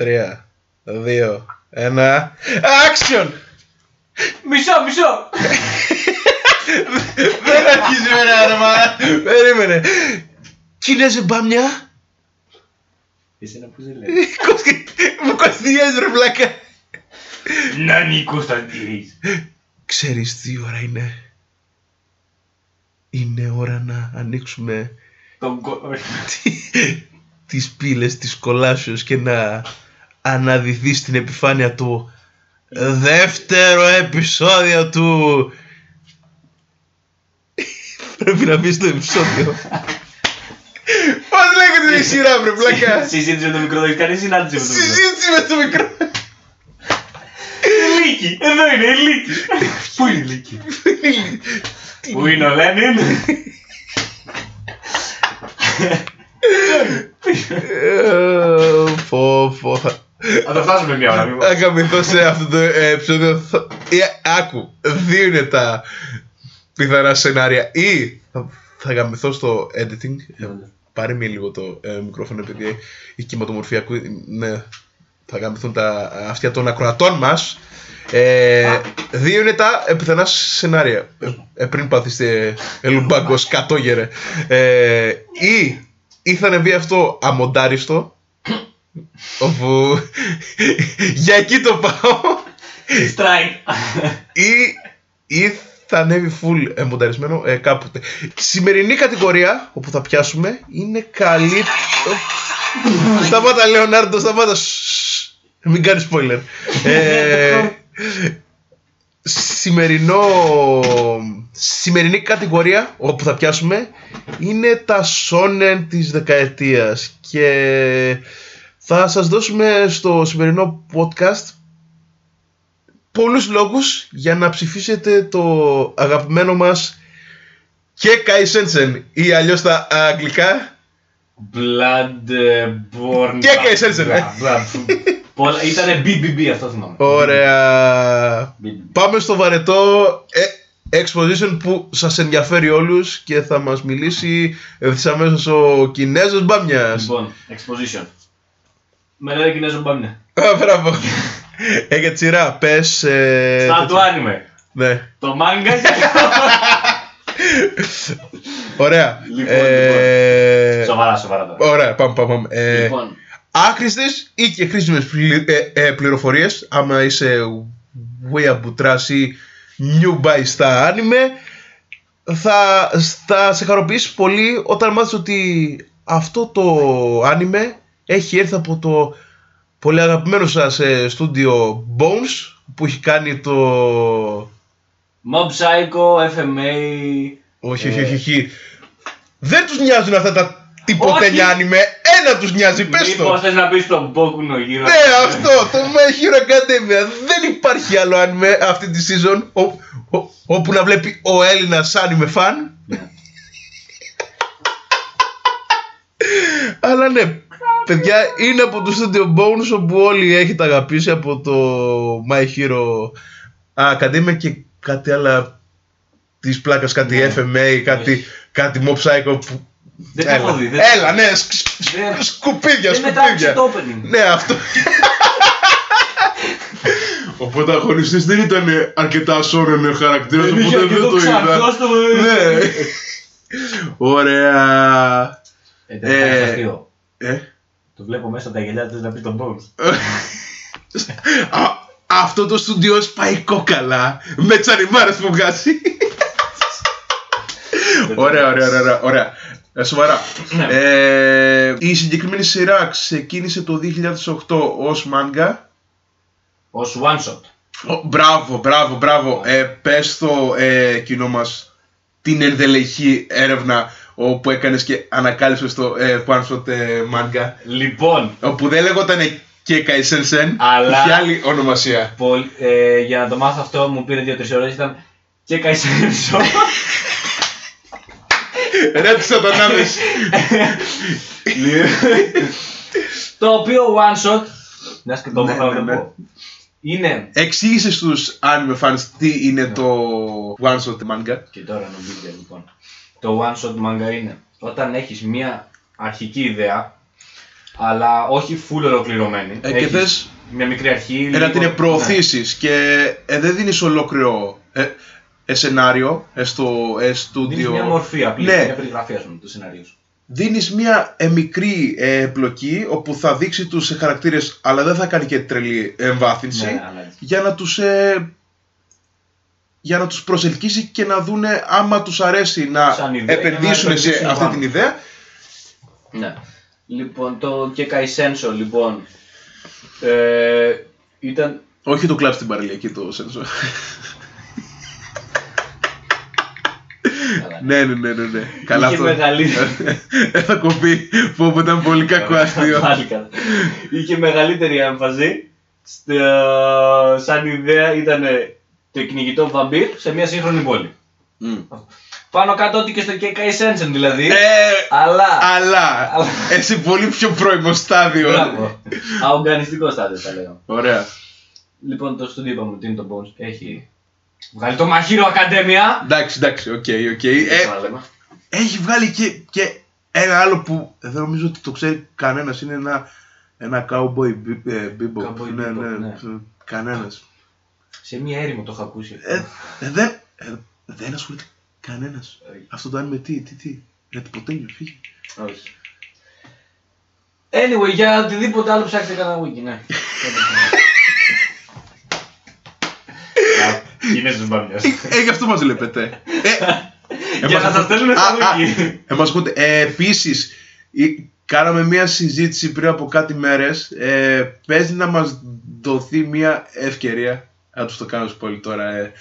τρία, δύο, ένα. Action! Μισό, μισό! Δεν αρχίζει με ένα όνομα. Περίμενε. Κινέζε μπάμια. Εσένα που σε λέει. Μου κοστιές ρε βλάκα. Νάνι Κωνσταντίνης. Ξέρεις τι ώρα είναι; Είναι ώρα να ανοίξουμε Τον κο... τις πύλες της κολάσεως και να αναδυθεί στην επιφάνεια του δεύτερο επεισόδιο του Πρέπει να μπει στο επεισόδιο Πώς λέγεται η σειρά βρε πλάκα; Συζήτηση με το μικρό, δεν έχει κάνει συνάντηση με το μικρό. Συζήτηση με το μικρό Λύκη, εδώ είναι η Λύκη. Πού είναι η Λύκη; Πού είναι ο Λένιν; Ε, Πω πω Θα το φτάσουμε μια ώρα. μήπως. Θα γαμηθώ σε αυτό το ε, επεισόδιο. Θα- ε, Άκου, δύο είναι τα πιθανά σενάρια. Ή θα, θα γαμηθώ στο editing. Ε, Πάρε με λίγο το ε, μικρόφωνο επειδή η κυματομορφία ακούει. Ναι, θα γαμηθούν τα αυτιά των ακροατών μας. Ε, δύο είναι τα ε, πιθανά σενάρια. Ε, ε, πριν πάθεις ελουμπάγκος κατόγερε. Ε, ή, ή θα ανεβεί αυτό αμοντάριστο. Όπου για εκεί το πάω. Strike. ή, ή θα ανέβει full ε, μονταρισμένο ε, κάποτε. Σημερινή κατηγορία όπου θα πιάσουμε είναι καλή. σταμάτα, Λεωνάρντο, σταμάτα. Σσσ. Μην κάνεις spoiler. ε, σημερινό, σημερινή κατηγορία όπου θα πιάσουμε είναι τα σόνεν της δεκαετίας και θα σας δώσουμε στο σημερινό podcast πολλούς λόγους για να ψηφίσετε το αγαπημένο μας και Kai ή αλλιώς τα αγγλικά Bloodborne. Και έκανε Sensor, ε. Πολλά- Ήτανε BBB αυτό θυμάμαι. Ωραία. BBB. Πάμε στο βαρετό ε, exposition που σας ενδιαφέρει όλους και θα μας μιλήσει ευθύς αμέσως ο Κινέζος Μπάμιας. Λοιπόν, exposition. Με λένε Κινέζος Μπάμια. Α, Μπράβο. Έχει σειρά, πες... ε, Στα τέτοιο. του άνιμε. Ναι. Το μάγκα και Ωραία. Λοιπόν, Ε, Σοβαρά, σοβαρά τώρα. Ωραία, πάμε, πάμε. πάμε. Ε, Λοιπόν, άχρηστες ή και χρήσιμες πλη- ε, ε, πληροφορίες άμα είσαι weaboutras ή new buy στα άνιμε θα, θα σε χαροποιήσει πολύ όταν μάθεις ότι αυτό το άνιμε έχει έρθει από το πολύ αγαπημένο σας ε, στούντιο Bones που έχει κάνει το... Mob Psycho, FMA. Όχι, Ε. όχι, όχι, όχι. Δεν τους νοιάζουν αυτά τα τυποτένια Όχι. άνιμε. Ένα τους νοιάζει, πες το. Μήπως θες να πεις τον Boku γύρω. Ναι, αυτό, το My Hero Academia. Δεν υπάρχει άλλο anime αυτή τη season ο- ο- όπου να βλέπει ο Έλληνας anime fan. Αλλά ναι, παιδιά, είναι από το Studio Bones όπου όλοι έχετε αγαπήσει από το My Hero Academia και κάτι άλλα της πλάκας, κάτι Ναι. FMA, κάτι, κάτι Mob Psycho που... Δεν το Έλα, έχω δει. δεν- Έλα, ναι, σκ- σκ- Δεν- σκουπίδια, Δεν μετράει σκουπίδια. το opening. Ναι, αυτό. Ο πρωταγωνιστής δεν ήταν αρκετά σώνενε χαρακτήρας, Δεν είχε οπότε δεν αρκετό το ξαφνό είδα. στο- Ναι. Ωραία. Ε, δεν θα Ε, είναι αστείο. Ε, Το βλέπω μέσα από τα γυαλιά θες να πεις τον Bones. α, αυτό το στούντιο σπάει κόκαλα με τσανιμάρες που βγάζει. Ωραία, ωραία, ωραία, ωραία, ωραία. Ε, σοβαρά. Ναι. Ε, η συγκεκριμένη σειρά ξεκίνησε το 2008 ως μάγκα. Ως one shot. Ω, Μπράβο, μπράβο, μπράβο. Ε, πες στο ε, κοινό μας την ενδελεχή έρευνα όπου έκανες και ανακάλυψες το ε, one shot ε, manga Λοιπόν, όπου δεν λέγονταν και Καϊσένσεν, Αλλά- είχε άλλη ονομασία. πολ- ε, για να το μάθω αυτό μου πήρε 2-3 ώρες. Ήταν και Καϊσένσο. Ρε τους σατανάδες. το οποίο one shot. Να και το Ναι, έχω να ναι, το ναι. πω. Είναι. Εξήγησες στους anime fans τι είναι το one shot manga. Και τώρα νομίζετε λοιπόν. Το one shot manga είναι όταν έχεις μία αρχική ιδέα Αλλά όχι full ολοκληρωμένη. Ε, και Έχεις θες μια μικρή αρχή. ε, να λίγο- την ναι. προωθήσεις και ε, δεν δίνεις ολόκληρο ε, ε, σενάριο ε, στο ε, Δίνεις στούντιο. μια μορφή απλή, Ναι. μια περιγραφή ας πούμε του σενάριου σου. Δίνεις μια ε, μικρή ε, εμπλοκή όπου θα δείξει τους χαρακτήρες αλλά δεν θα κάνει και τρελή εμβάθυνση Ναι, αλλά- για να τους ε, για να τους προσελκύσει και να δούνε άμα τους αρέσει να Σαν ιδέα, επενδύσουν να σε επενδύσουν αυτή πάνω. την ιδέα Ναι. Λοιπόν, το Kekai Sensor, λοιπόν, ε, ήταν... όχι το κλαμπ στην παραλιακή το σένσο ναι ναι ναι ναι, ναι. καλά Είχε αυτό μεγαλύτερη- Ε, θα κοπεί που που ήταν πολύ κακό αστείο Πάλι καλά. Είχε μεγαλύτερη έμφαση. στο- σαν ιδέα ήταν το κυνηγητό βαμπύρ σε μια σύγχρονη πόλη. Μμ. Πάνω κάτω ό,τι και στο Kekkai Sensen δηλαδή. Ε, αλλά... αλλά Αλλά- εσύ πολύ πιο πρώιμο στάδιο Μπράβο. Αογκανιστικό στάδιο θα λέγαμε. ωραία Λοιπόν, το στούντιο είπαμε ότι είναι το Bones. Έχει βγάλει το My Hero Academia. εντάξει εντάξει ok ok Ε, Ε, Έχει βγάλει και, και ένα άλλο που δεν νομίζω ότι το ξέρει κανένας. Είναι ένα, ένα cowboy bebop. Cowboy ναι, bebop, ναι, ναι. Κανένας. Σε μια έρημο το έχω ακούσει. Ε, δεν, ε, δεν ασχολείται κανένας. Όχι. Αυτό το άνοιγμα τι, τι, τι. Για το ποτέλιο, φύγε. Όχι. Anyway, για οτιδήποτε άλλο ψάξτε κανένα wiki, ναι. Είναι στους μπαμιάς. Ε, γι' αυτό μας λεπετε. Ε, Για να σας στέλνουν στα Α, α, wiki. ε, μας ακούτε. Ε, επίσης, η- κάναμε μια συζήτηση πριν από κάτι μέρες. Ε, παίζει να μας δοθεί μια ευκαιρία. Να τους το κάνω πολύ τώρα. Ε,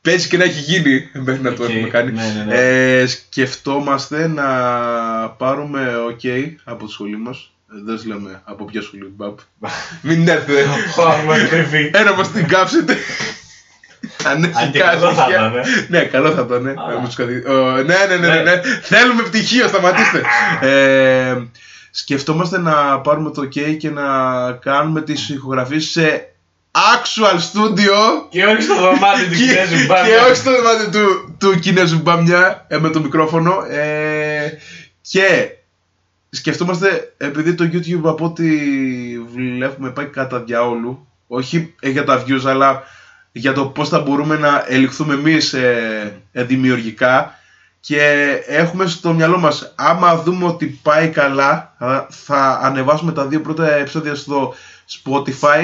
παίζει και να έχει γίνει μέχρι να το Οκ, έχουμε κάνει. ναι, ναι, ναι. Ε, σκεφτόμαστε να πάρουμε ok από τη σχολή μας. Ε, Δεν σου λέμε από ποια σχολή, μπαπ. Μην έρθετε. Πάμε κρυφή. Ένα μας την κάψετε. Αν έχει Αν και καλό θα κάτι. ήταν, ε. Ναι, καλό θα ήταν. ε, Αλλά. με τους καθη- Ω, Ναι, ναι, ναι, ναι, Ναι. ναι. Θέλουμε πτυχίο, σταματήστε. Ε, σκεφτόμαστε να πάρουμε το OK και να κάνουμε τις ηχογραφίες σε actual studio Και όχι στο δωμάτιο του και, Κινέζου και μπαμιά. όχι στο δωμάτιο του, του Κινέζου Μπαμιά ε, με το μικρόφωνο. Ε, και σκεφτόμαστε, επειδή το YouTube από ό,τι βλέπουμε πάει κατά διαόλου, όχι ε, για τα views, αλλά για το πώς θα μπορούμε να ελιχθούμε εμείς ε, ε, δημιουργικά και έχουμε στο μυαλό μας, άμα δούμε ότι πάει καλά, θα- θα ανεβάσουμε τα δύο πρώτα επεισόδια στο Spotify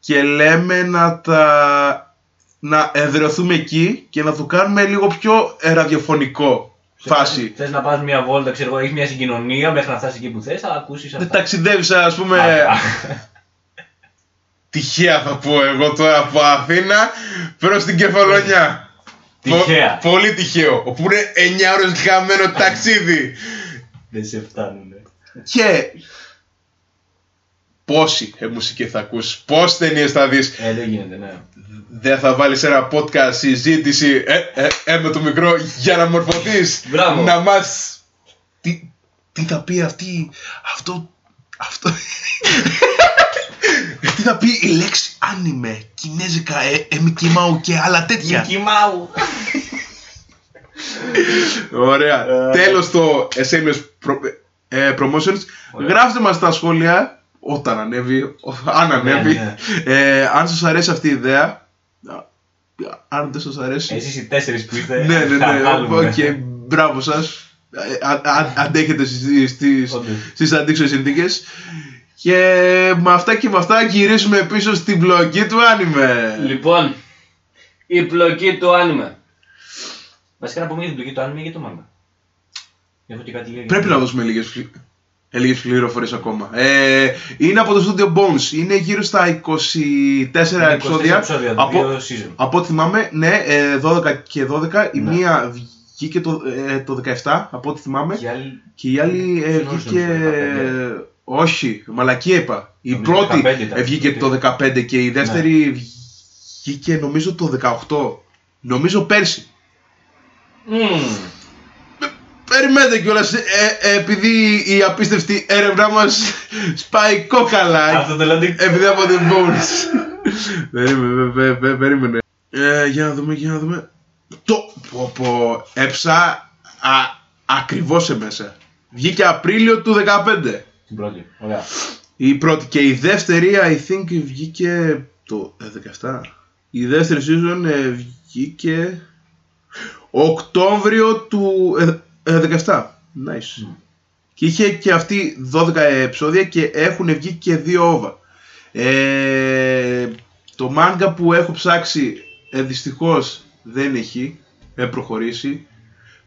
και λέμε να τα να εδραιωθούμε εκεί και να το κάνουμε λίγο πιο ε, ραδιοφωνικό φάση. Θες να πας μια βόλτα, ξέρω εγώ, έχεις μια συγκοινωνία μέχρι να φτάσεις εκεί που θες, θα ακούσεις Δεν αυτά. ταξιδεύεις ας πούμε Αυτά. τυχαία θα πω εγώ τώρα από Αθήνα προς την Κεφαλονιά. Τυχαία. Πο- πολύ τυχαίο. Όπου είναι 9 ώρες χαμένο ταξίδι. Δεν σε φτάνουνε. Και πόση ε, μουσική θα ακούσεις, πόσες ταινίες θα δεις. Ε, δεν γίνεται, ναι. Δεν θα βάλεις ένα podcast συζήτηση ε, ε, ε, με το μικρό για να μορφωθείς. Μπράβο. Να μας... Τι, τι θα πει αυτή... Αυτό... Αυτό... τι θα πει η λέξη άνιμε, κινέζικα, ε, ε, Mickey Mouse και άλλα τέτοια. Μικημάου. Ωραία. Ε, Τέλος το SMS pro- ε, promotions. Ωραία. Γράψτε μας στα σχόλια όταν ανέβει, ο- αν ανέβει. ναι. Ε, αν σας αρέσει αυτή η ιδέα. Α, Αν δεν σας αρέσει. Εσείς οι τέσσερις που είστε. ναι, ναι, θα ναι. βάλουμε. Οκ, μπράβο σας. Ε, α- α- Αντέχετε στις, στις, Όντως. στις αντίξωες συνθήκες. Και με αυτά και με αυτά γυρίζουμε πίσω στην πλοκή του άνιμε. Λοιπόν, η πλοκή του άνιμε. Βασικά να πούμε για την πλοκή του άνιμε για το μάγκα. Έχω και κάτι για Πρέπει να δώσουμε λίγες, φλι- ε, λίγες πληροφορίες ακόμα. Ε, είναι από το Studio Bones. Είναι γύρω στα 24 επεισόδια. επεισόδια, από, δύο season. από ό,τι θυμάμαι, ναι, ε, 12 και 12. Η Ναι. μία βγήκε το, ε, το 17, από ό,τι θυμάμαι. Και άλλοι- Και η άλλη ε, Δεν νομίζω βγήκε... το 15. Όχι, μαλακή είπα. Η Νομίζω πρώτη 15 ήταν. ε, βγήκε το 15 και η δεύτερη βγήκε νομίζω το 18. Νομίζω πέρσι. Μμμ. Περιμένετε κιόλας, ε, ε, επειδή η απίστευτη έρευνά μας σπάει κόκαλα. Αυτό το λέω ότι- Επειδή από την Bones. περίμενε, πε- πε- περίμενε. Ε, για να δούμε, για να δούμε. Το πω, πω, έψα α, ακριβώς σε μέσα. Βγήκε Απρίλιο του 15. Την πρώτη. Ωραία. Η πρώτη και η δεύτερη, I think, βγήκε το ε, 17. Η δεύτερη season ε, βγήκε Οκτώβριο του ε, ε, 17. Nice. Μμ. Και είχε και αυτή 12 επεισόδια και έχουν βγει και δύο όβα. Ε, το μάγκα που έχω ψάξει ε, δυστυχώς δεν έχει ε, προχωρήσει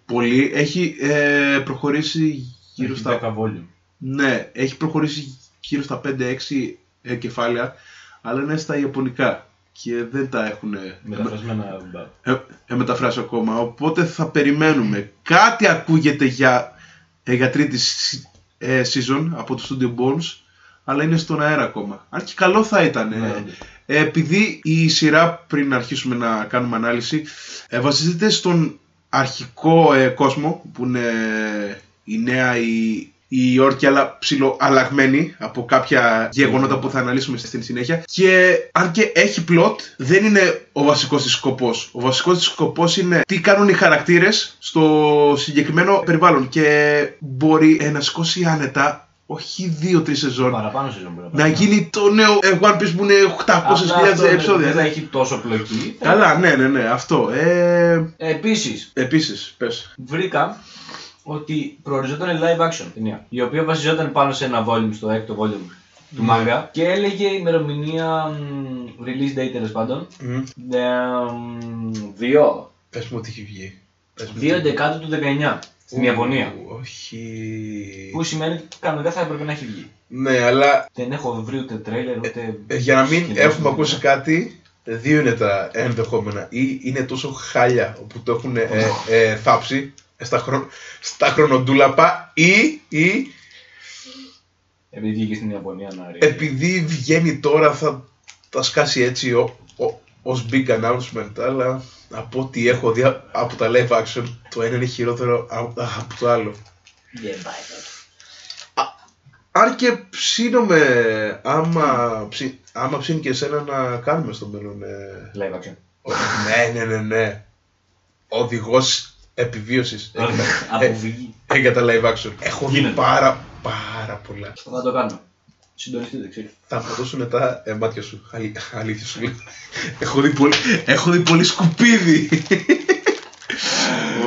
πολύ. Έχει ε, προχωρήσει γύρω Έχει στα 10 volume. ναι, έχει προχωρήσει γύρω στα 5-6 ε, κεφάλαια, αλλά είναι στα Ιαπωνικά και δεν τα έχουν ε, Μεταφρασμένα. μπα. ε, ε, μεταφράσει ακόμα. Οπότε θα περιμένουμε. Κάτι ακούγεται για, ε, για τρίτη σι- ε, season από το Studio Bones, αλλά είναι στον αέρα ακόμα. Αν και καλό θα ήταν. ε. Ναι, όντως. Ε, επειδή η σειρά, πριν αρχίσουμε να κάνουμε ανάλυση, ε, βασίζεται στον αρχικό ε, κόσμο, που είναι η νέα η, η όρκη, αλλά ψιλοαλλαγμένη από κάποια γεγονότα που θα αναλύσουμε στην συνέχεια. Και αν και έχει plot, δεν είναι ο βασικός της σκοπός. Ο βασικός της σκοπός είναι τι κάνουν οι χαρακτήρες στο συγκεκριμένο περιβάλλον. Και μπορεί ε, να σηκώσει άνετα, όχι 2-3 σεζόν, Παραπάνω σεζόν μπορεί να πάρει. γίνει το νέο ε, One Piece που είναι 800.000 Απλά αυτό επεισόδια. Δεν θα ναι. έχει τόσο πλοκή. Καλά, ναι, ναι, ναι, αυτό. Ε, Επίσης, επίσης, πες. βρήκα ότι προοριζόταν live action ταινία. Η οποία βασιζόταν πάνω σε ένα volume, στο έκτο volume του manga και έλεγε ημερομηνία μ, release date τέλος πάντων. Ε, μ, Δύο. Πες μου ότι έχει βγει. Πες μου 2 ότι- Δεκάτου του 19 στην Ου, Ιαπωνία. Όχι. Που σημαίνει ότι κανονικά θα έπρεπε να έχει βγει. Ναι, αλλά Δεν έχω βρει ούτε τρέιλερ ούτε. ε, για να μην σκηνές, έχουμε ούτε ακούσει τίποτα. κάτι, δύο είναι τα ενδεχόμενα. Ή είναι τόσο χάλια που το έχουν ε, ε, θάψει στα, χρο... στα χρονοτούλαπα ή, ή Επειδή βγήκε στην Ιαπωνία να ρίξει. επειδή βγαίνει τώρα θα τα σκάσει έτσι ο, ο, ως big announcement αλλά από ό,τι έχω δει από τα live action το ένα είναι χειρότερο από, από το άλλο. Δεν πάει τώρα. Αν και ψήνομαι άμα, ψη, άμα ψήνει και εσένα να κάνουμε στο μέλλον. Ε, Live action. ο- ναι, ναι, ναι, ναι. Οδηγός επιβίωσης ε, Από βγει. ε, για τα live action. Έχω δει Γίνεται. πάρα πάρα πολλά. Θα το κάνω. Συντονιστείτε, ξέρεις. Θα μου δώσουν τα ε, μάτια σου. Αλή- αλήθεια σου λέω. έχω, δει πολύ, έχω δει πολύ σκουπίδι.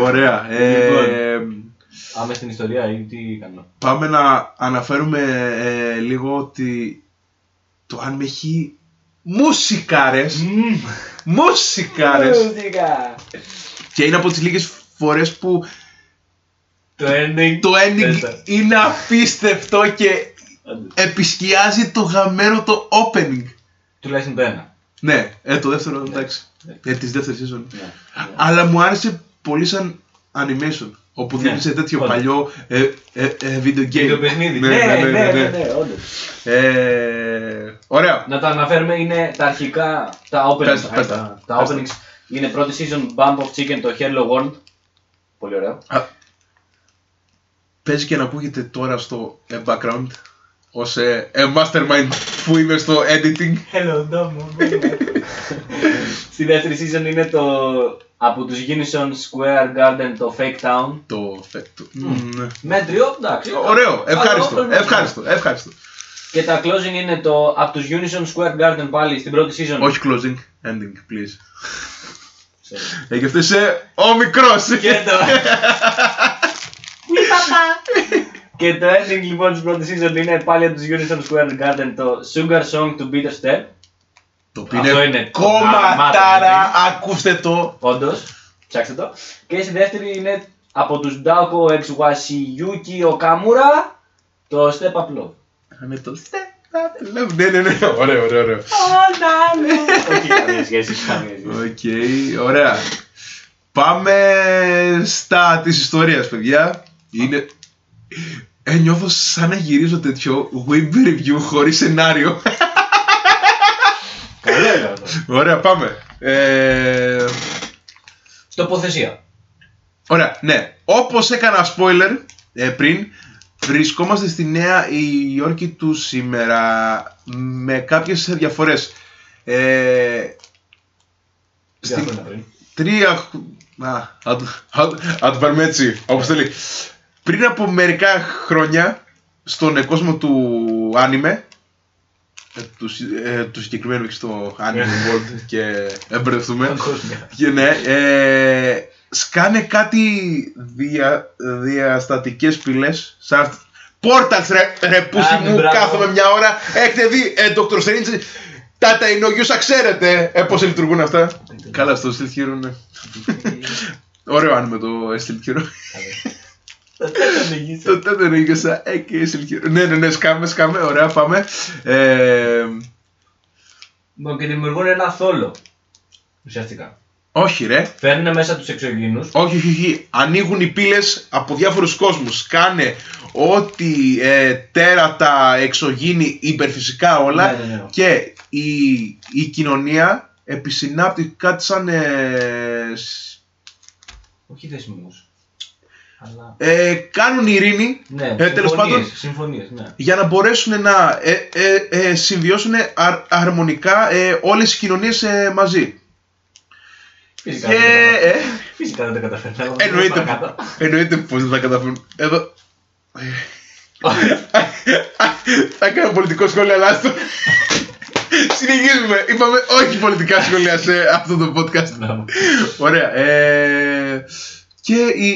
Ωραία. Ε, Άμε στην ιστορία ή τι κάνω. πάμε να αναφέρουμε ε, λίγο ότι το αν έχει μουσικάρες. Μουσικάρες. Μουσικά. και είναι από τις λίγες φορές που Το ending. το ending Τέσσερα. είναι απίστευτο και Άντε. επισκιάζει το γαμμένο το opening. Τουλάχιστον το ένα. Ναι, ε, το δεύτερο εντάξει. Ναι. Ε, της δεύτερης season. Ναι. ναι. Αλλά μου άρεσε πολύ σαν animation. Όπου Ναι, θύμισε τέτοιο όντως. παλιό ε, ε, ε, video game. Και το παιχνίδι. Ναι, ναι, ναι, ναι, ναι. ναι, όντως. Ε, ωραία. Να τα αναφέρουμε είναι τα αρχικά, τα openings. Πες τα, πες τα, τα. τα Πες τα. openings. Είναι πρώτη season Bump of Chicken το Hello World. Πολύ ωραίο. Α, Παίζει και να ακούγεται τώρα στο ε, background ως ε, ε, mastermind που είμαι στο editing. Hello Domo. Στη δεύτερη season είναι το από τους Unison Square Garden το Fake Town. Το effect. Mm, Μέτριο, εντάξει. Ωραίο, ευχάριστο, Καλό, ευχάριστο, ευχάριστο. Και τα closing είναι το από τους Unison Square Garden πάλι στην πρώτη season. Όχι closing, ending, please. Ξέρω. Ε, και αυτός είσαι ο μικρός. Και το... και το ending λοιπόν της πρώτης season είναι πάλι από τους Unison Square Garden το Sugar Song to Bitter Step. Το οποίο Αυτό είναι είναι κομματάρα, ending. ακούστε το. Όντως, ψάξτε το. Και στη δεύτερη είναι από τους Daoko X Yasuyuki Okamura το Step Up Love. Είναι το step up love. Ναι, ναι, ναι, ωραίο, ωραίο, ωραίο. Όχι καμία σχέση, καμία σχέση. Οκ, ωραία. Πάμε στα της ιστορίας, παιδιά. Είναι... Ε, νιώθω σαν να γυρίζω τέτοιο web review χωρίς σενάριο. Καλό είναι αυτό. Ωραία, πάμε. Ε, Τοποθεσία. Ωραία, ναι. Όπως έκανα spoiler ε, πριν, βρισκόμαστε στη Νέα Υόρκη του σήμερα με κάποιες διαφορές. Ε, Τι αυτό είναι πριν. τρία... χ- Α, θα το- θα το- θα το πάρουμε έτσι, όπως θέλει. Πριν από μερικά χρόνια, στον κόσμο του άνιμε, ε, του, ε, του συγκεκριμένου και στο anime world και εμπερδευτούμε. Παγκόσμια. και ναι, ε, σκάνε κάτι δια, διαστατικές πύλες, σαν αυτ- Portals ρε, ρε πούσι Α, ναι, μου, μπράβο. κάθομαι μια ώρα, έχετε δει, ε, Dr. Strange, Τάτα Ινόγιουσα, ξέρετε ε, πώς λειτουργούν αυτά. Καλά, στο Steel Hero, ναι. Ωραίο άνιμε το Steel Hero. Τα τέτοια νεγίσια. Το Τάτα Ινόγιουσα, ε, και Steel Hero. Ναι, ναι, ναι, σκάμε, σκάμε, ωραία, πάμε. Ε, Λοιπόν, Και δημιουργούν ένα θόλο. Ουσιαστικά. Όχι ρε, Φέρνουν μέσα τους εξωγήνου. Όχι, όχι, όχι. Ανοίγουν οι πύλες από διάφορους κόσμους. Κάνε ό,τι ε, τέρατα, εξωγήινη, υπερφυσικά όλα. Ναι, ναι, ναι. Και η, η κοινωνία επισυνάπτει κάτι σαν... Ε, σ- Όχι δεσμούς. Αλλά. ε, κάνουν ειρήνη Ναι, Ε, τέλος πάντων- Συμφωνίες, ναι. για να μπορέσουν να ε, ε, ε, συμβιώσουν αρ- αρμονικά ε, όλες οι κοινωνίες ε, μαζί. Φυσικά, Και, δεν τα καταφέρνουν. ε, Φυσικά δεν τα καταφέρνουν. εννοείται, Παρακάτω. εννοείται πως δεν θα καταφέρουν. Εδώ, Θα κάνω πολιτικό σχόλιο, αλλά άστο. Συνεχίζουμε. Είπαμε όχι πολιτικά σχόλια σε αυτό το podcast. Μπράβο. Ωραία. Ε, και η,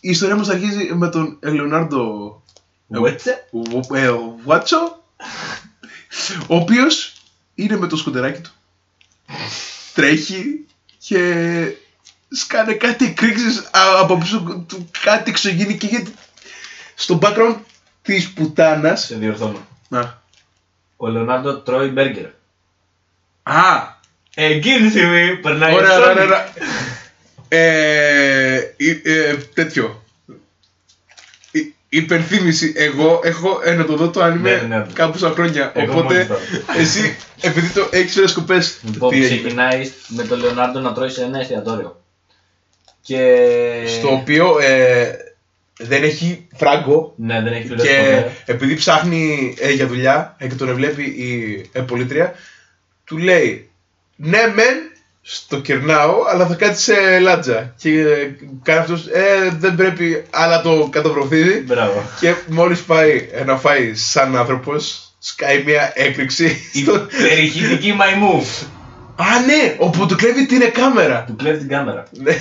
η ιστορία μας αρχίζει με τον Λεωνάρντο Βουέτσε. ε, Βάτσο, ο οποίος είναι με το σκουτεράκι του. Τρέχει και σκάνε κάτι εκρήξεις α- από πίσω του, κάτι εξωγήινη και γιατί στο background της πουτάνας. Σε διορθώνω. Να. Ο Λεωνάρντο τρώει μπέργκερ. Α, Εκείνη τη στιγμή περνάει Ωραία, ο ωραία, Sonic. ωραία. Ε, ε, ε, τέτοιο. Η- Υπενθύμηση, εγώ έχω ε, να το δω το άνιμε Ναι, ναι. κάπου στα χρόνια. Εγώ οπότε μόλις τώρα. εσύ, επειδή το έχεις φέρει σκοπές, Λοιπόν, τι έγινε; ξεκινάει με τον Λεωνάρντο να τρώει σε ένα εστιατόριο. Και. Στο οποίο ε, δεν έχει φράγκο Ναι, δεν έχει πληρώσει και ποτέ. επειδή ψάχνει ε, για δουλειά ε, και τον βλέπει η ε, πολίτρια, του λέει ναι μεν στο κερνάω αλλά θα κάτσει σε λάτζα και ε, κάνει αυτός ε, δεν πρέπει αλλά το καταβροχθίζει Μπράβο. και μόλις πάει ε, να φάει σαν άνθρωπος σκάει μια έκρηξη Η στο... περιχητική μαϊμού Α ναι, όπου του κλέβει την κάμερα που κλέβει την κάμερα. Ναι.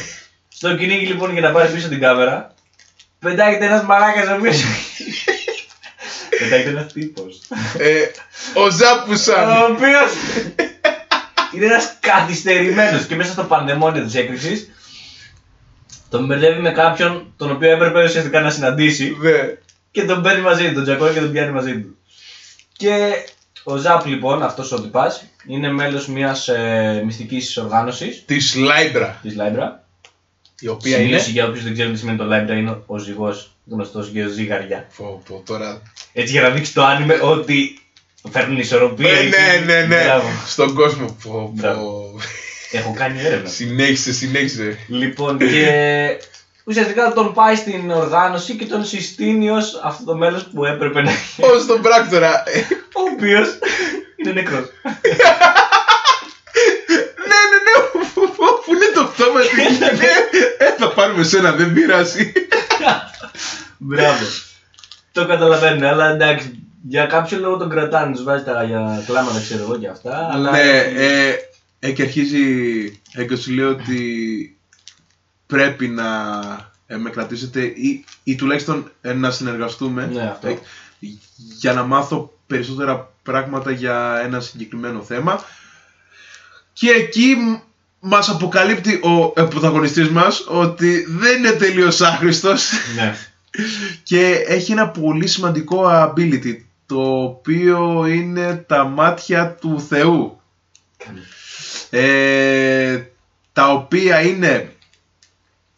Στο κυνήγι λοιπόν για να πάρεις πίσω την κάμερα, πετάγεται ένας μαλάκας ο οποίο. πετάγεται ένας τύπος. ε, Ο Ζάπουσαν ο οποίο είναι ένας καθυστερημένος και μέσα στο πανδαιμόνιο της έκρηξης τον μπερδεύει με κάποιον τον οποίο έπρεπε ουσιαστικά να συναντήσει ναι. και τον παίρνει μαζί του, τον τζακώνει και τον πιάνει μαζί του. Και ο Ζαπ λοιπόν, αυτός ο τυπάς, είναι μέλος μιας ε, μυστικής οργάνωσης Της Libra της Libra. η οποία είναι Σημείωση για όποιους δεν ξέρουν τι σημαίνει το Libra είναι ο ζυγός γνωστός για ζυγαριά. Πω, πω, τώρα Έτσι για να δείξει το άνιμε ότι φέρνουν ισορροπία. Ε, εκεί. ναι, ναι, ναι. Μπράβο. Στον κόσμο. Πω, πω. Μπράβο. Έχω κάνει έρευνα. συνέχισε, συνέχισε. λοιπόν, και ουσιαστικά τον πάει στην οργάνωση και τον συστήνει ως αυτό το μέλος που έπρεπε να είναι. Ω τον πράκτορα. Ε, Ο οποίος είναι νεκρός. ναι, ναι, ναι. Πού- πού- Πού είναι το πτώμα του. Ναι, ε, θα πάρουμε σένα, δεν πειράζει. Μπράβο. Το καταλαβαίνω, αλλά εντάξει. Για κάποιο λόγο τον κρατάνε, τους βάζει τα για κλάματα, ξέρω εγώ και αυτά. Αλλά Ναι, ε, ε, και αρχίζει ε, και σου λέει ότι πρέπει να ε, με κρατήσετε ή, ή τουλάχιστον ε, να συνεργαστούμε Ναι, αυτό. ε, για να μάθω περισσότερα πράγματα για ένα συγκεκριμένο θέμα και εκεί μ- μας αποκαλύπτει ο ε, πρωταγωνιστής μας ότι δεν είναι τελείως άχρηστος ναι. και έχει ένα πολύ σημαντικό ability το οποίο είναι τα μάτια του Θεού ε, τα οποία είναι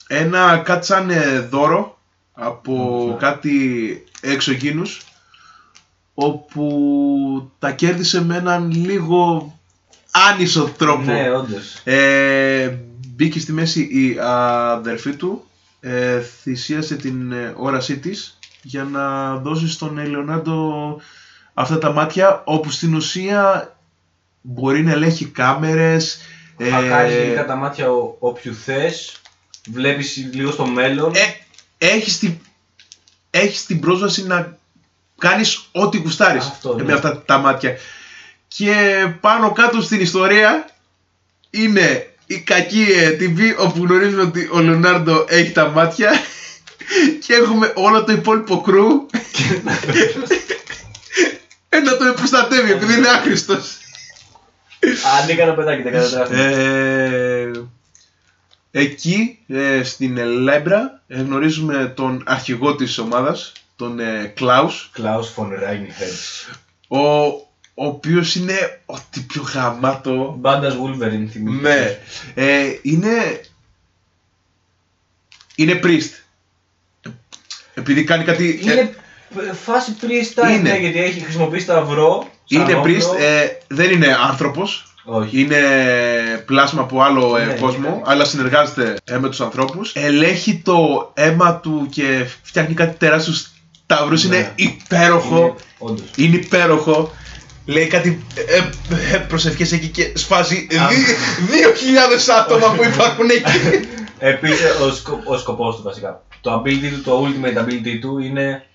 ένα κάτι σαν ε, δώρο από Μάλιστα. κάτι εξωγήνους όπου τα κέρδισε με έναν λίγο άνισο τρόπο. Ναι, όντως. Ε, μπήκε στη μέση η αδερφή του, ε, θυσίασε την ε, όρασή της για να δώσεις στον Ελεονάντο αυτά τα μάτια όπου στην ουσία μπορεί να ελέγχει κάμερες ε, Χακάρει γενικά τα μάτια ο- όποιου θες. Βλέπεις λίγο στο μέλλον. ε, έχεις, την, έχεις την πρόσβαση να κάνεις ό,τι γουστάρεις Αυτό, ναι. με αυτά τα μάτια. Και πάνω κάτω στην ιστορία είναι η κακή ε, TV όπου γνωρίζουμε ότι ο Λεωνάρντο έχει τα μάτια και έχουμε όλο το υπόλοιπο κρού ε, να τον προστατεύει επειδή είναι άχρηστος. Ανήκα να πετάκι, δεν κατατράφει. Ε, εκεί ε, στην Λέμπρα ε, γνωρίζουμε τον αρχηγό της ομάδας, τον ε, Κλάους, Klaus von Reinichel. ο, ο οποίος είναι ό,τι πιο γαμάτο. Μπάντας Wolverine θυμίζει. Ναι, ε, είναι, είναι priest. Επειδή κάνει κάτι... ε, Είναι φάση priest Είναι. ναι, γιατί έχει χρησιμοποιήσει σταυρό. σαν είναι όπλο. priest, ε, δεν είναι άνθρωπος. Όχι. Είναι πλάσμα από άλλο ε, Ναι, κόσμο, ναι. αλλά συνεργάζεται ε, με τους ανθρώπους. Ελέγχει το αίμα του και φτιάχνει κάτι τεράστιους σταυρούς. Ναι. Είναι υπέροχο. Είναι, όντως. Είναι υπέροχο. Λέει κάτι ε, ε, προσευχές εκεί και σφάζει Α. δι- δύο χιλιάδες άτομα που υπάρχουν εκεί. Επίσης, ο, σκο, ο σκοπός του βασικά. Το ability του, το ultimate ability του είναι.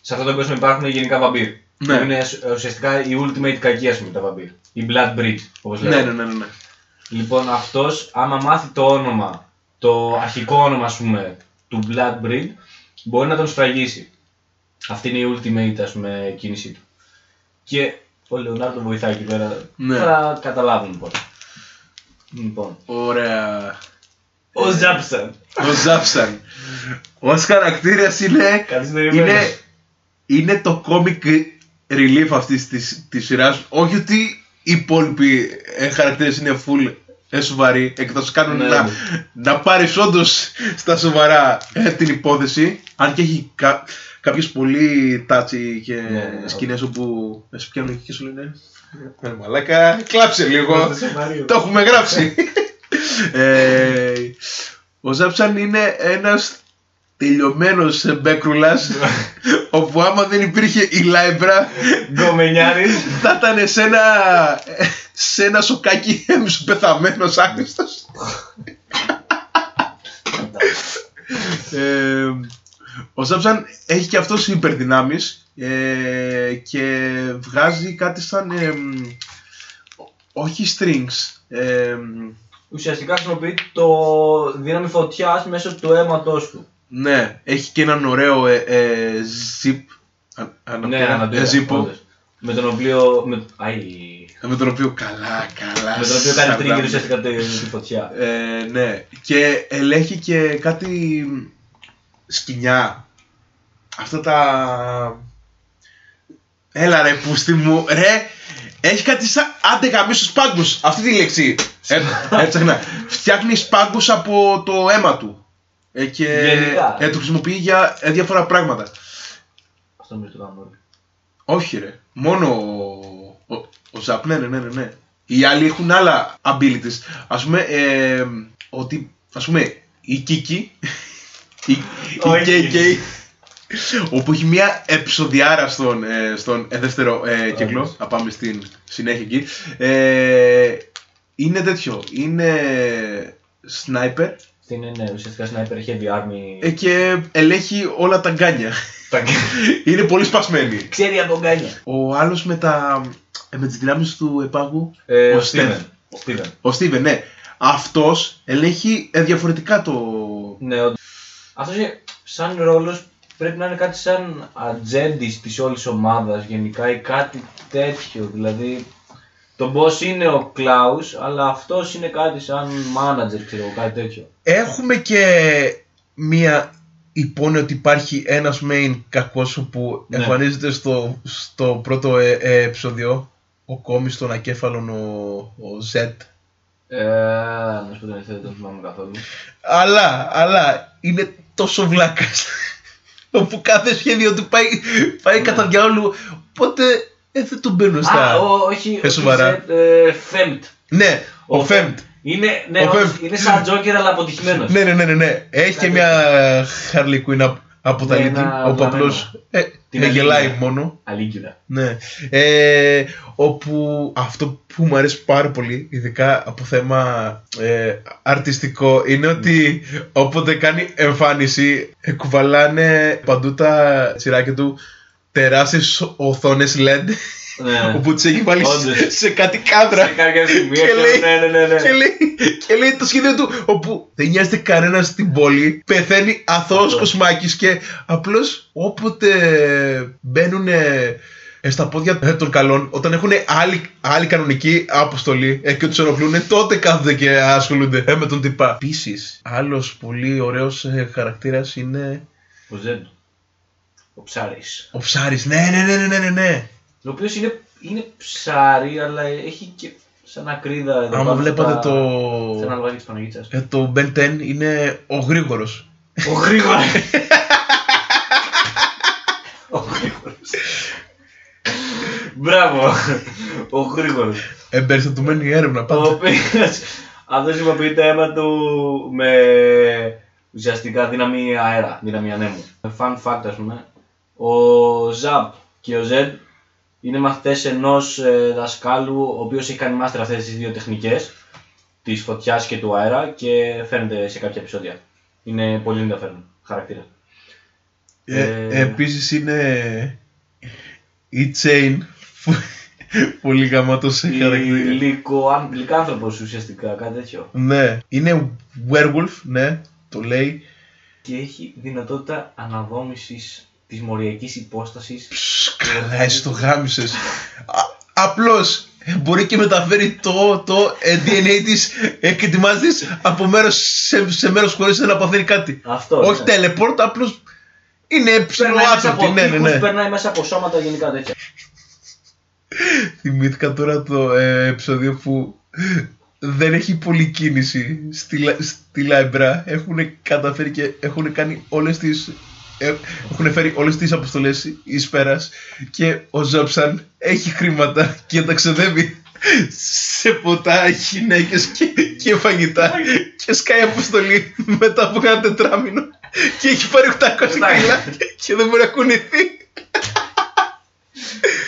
Σε αυτό το κόσμο υπάρχουν γενικά βαμπύρ. Ναι. Που είναι σ- ουσιαστικά η ultimate κακή, ας πούμε, τα βαμπύρ. Η blood bridge, όπως ναι, λέμε. ναι, ναι, ναι, ναι. Λοιπόν, αυτός, άμα μάθει το όνομα, το αρχικό όνομα, ας πούμε, του blood bridge, μπορεί να τον σφραγίσει. Αυτή είναι η ultimate, ας πούμε, κίνησή του. Και ο Λεωνάρντο βοηθάει εκεί πέρα. Ναι. Θα καταλάβουν λοιπόν. Λοιπόν. Ωραία. Ο Ζάψαν. Ο Ζάψαν. Ως χαρακτήρας είναι Κάτι περιμένω. είναι, είναι το comic relief αυτής της, της σειράς. Όχι ότι οι υπόλοιποι ε, χαρακτήρες είναι full ε, σοβαροί, εκτός κάνουν Ναι, να, ναι. να πάρεις όντως στα σοβαρά ε, την υπόθεση. Αν και έχει κα, κάποιες πολύ τάτσι και Ναι, ναι, σκηνές όπου ε, σου πιάνουν και σου λένε «Ε, μαλάκα, κλάψε λίγο, Είμαστε σοβαροί. το έχουμε γράψει. Ε, ο Ζάψαν είναι ένας τελειωμένος μπέκρουλας όπου άμα δεν υπήρχε η Λάιμπρα Γκομενιάρης. θα ήταν σε ένα, σε ένα σοκάκι έμισο πεθαμένος άχρηστος. ε, ο Ζάψαν έχει και αυτός υπερδυνάμεις ε, και βγάζει κάτι σαν ε, όχι strings ε, Ουσιαστικά χρησιμοποιεί το δύναμη φωτιάς μέσω του αίματος του. ναι, έχει και έναν ωραίο ε, ε, zip α- αναπτέρα, Ναι, αναπτύσσεται, ε, ζύπο, όντως. Με τον οποίο. Με... Αϊ. με τον οποίο καλά, καλά Με τον οποίο κάνει σαρδάμε. trigger ουσιαστικά τη, τη φωτιά. Ε, ναι, και ελέγχει και κάτι σκηνιά. Αυτά τα... Έλα ρε πούστη μου, ρε, έχει κάτι σαν άντε γαμίσου σπάγκους, αυτή τη λέξη. Ε, έψαχνα. Φτιάχνεις σπάγκους από το αίμα του. Ε, και Γενικά. ε, το χρησιμοποιεί για ε, διάφορα πράγματα. Αυτό νομίζω το κάνουμε όλοι. Όχι ρε, μόνο ο, ο, ο Ζαπ, ναι, ναι, ναι, ναι, ναι. Οι άλλοι έχουν άλλα abilities. Ας πούμε, ε, ότι, ας πούμε, η Κίκη, η, η Όχι. KK, όπου έχει μια επεισοδιάρα στον, ε, στον ε, δεύτερο ε, κύκλο, Όντως. να πάμε στην συνέχεια εκεί, ε, είναι τέτοιο, είναι sniper Αυτή είναι ναι, ουσιαστικά sniper heavy army. ε, και ελέγχει όλα τα γκάνια. Τα- είναι πολύ σπασμένη. Ξέρει από τον Κάνια. Ο άλλος με, τα, ε, με τις δυνάμεις του επάγου, Ε, Ο ο Steven. Steven. Ο Steven. Ο Στίβεν, ναι. Αυτός ελέγχει ε, διαφορετικά το... Ναι, όντως. Αυτός είναι- σαν ρόλος πρέπει να είναι κάτι σαν ατζέντης της όλης ομάδας γενικά ή κάτι τέτοιο. Δηλαδή, το boss είναι ο Klaus, αλλά αυτός είναι κάτι σαν manager, ξέρω εγώ, κάτι τέτοιο. Έχουμε και μία υπόνοια ότι υπάρχει ένας main κακός που Ναι. εμφανίζεται στο, στο πρώτο ε, ε, επεισόδιο. Ο κόμις των ακέφαλων, ο, ο Z. Ε, να σου πω την αλήθεια, δεν τον θυμάμαι καθόλου. Αλλά, αλλά, είναι τόσο βλάκας. Όπου κάθε σχέδιο του πάει, πάει κατά διάολου. Οπότε ε, δεν τον μπαίνουν στα... Α, ο, όχι, Ε, όχι σοβαρά. Zed, ε, Femt. Ναι, ο, Ο Φέμπτ. Είναι, ναι, Ο όντως, Femt. είναι σαν Joker αλλά αποτυχημένος. Ναι, ναι, ναι, ναι, ναι. Έχει και Κάτι μια Harley Quinn απ- από τα Ναι, λίτη, ένα όπου βλαμμένο. απλώς ε, Την ε, γελάει αλήθεια. μόνο. Αλήκυρα. Ναι. Ε, όπου αυτό που μου αρέσει πάρα πολύ, ειδικά από θέμα ε, αρτιστικό, είναι ότι όποτε κάνει εμφάνιση, ε, κουβαλάνε παντού τα τσιράκια του τεράστιες οθόνες LED Ναι. όπου τις έχει βάλει Όντως. σε- σε κάτι κάδρα Σε κάποια σημεία. Και λέει- Ναι, ναι, ναι. ναι. και λέει, και λέει το σχέδιο του όπου δεν νοιάζεται κανένας στην πόλη πεθαίνει αθώος Αυτό. κοσμάκης και απλώς όποτε μπαίνουν στα πόδια των καλών όταν έχουν άλλη, άλλη κανονική αποστολή ε, και τους ενοχλούν τότε κάθονται και ασχολούνται ε, με τον τυπά Επίσης, άλλος πολύ ωραίος ε, χαρακτήρας είναι Ο Ζέντ. Ο Ψάρης. ο Ψάρης ναι ναι ναι ναι ναι, ναι, ναι. Ο οποίος είναι, είναι ψάρι, αλλά έχει και σαν ακρίδα εδώ άμα πάνω βλέπατε στα- το Σε ένα λογάκι της Παναγίτσας. ε, το Ben 10 είναι ο γρήγορος Ο γρήγορος. Ο γρήγορος. Μπράβο. Ο γρήγορος. εμπεριστατωμένη έρευνα Ο πάντα οποίος αυτός χρησιμοποιεί το αίμα του με ουσιαστικά δύναμη αέρα, δύναμη ανέμου. Fun fact ας πούμε, ο Ζαπ και ο Ζεντ είναι μαθητές ενός ε, δασκάλου ο οποίος έχει κάνει μάστερ αυτές τις δύο τεχνικές της φωτιάς και του αέρα και φαίνεται σε κάποια επεισόδια. Είναι πολύ ενδιαφέρον χαρακτήρα. Ε, Ε, επίσης είναι η Chain που- πολύ γαμάτος σε χαρακτήρα. Λυκο, λυκάνθρωπος ουσιαστικά, κάτι τέτοιο. Ναι, είναι werewolf, ναι, το λέει. Και έχει δυνατότητα αναδόμησης της μοριακής υπόστασης Ψ, Καλά, εσύ το γάμισες. Α- Απλώς ε, μπορεί και μεταφέρει το, το ε, DNA της ε, και της μάζη της από μέρος σε, σε μέρος χωρίς να παθαίνει κάτι. Αυτό. Όχι ναι. teleport, απλώς είναι Περνάει μέσα ψηλοάτροπτη. από Ναι, ναι, τείχους, ναι. περνάει μέσα από σώματα γενικά τέτοια. Θυμήθηκα τώρα το ε, επεισόδιο που δεν έχει πολλή κίνηση στη, Λα- στη Λάιμπρα. Έχουν καταφέρει και έχουν κάνει όλες τις... ε, Έχουν φέρει όλες τις αποστολές εις πέρας και ο Ζόψαν έχει χρήματα και τα ξοδεύει σε ποτά, γυναίκες και, και φαγητά και σκάει αποστολή μετά από ένα τετράμινο και έχει πάρει 800 κιλά και δεν μπορεί να κουνηθεί.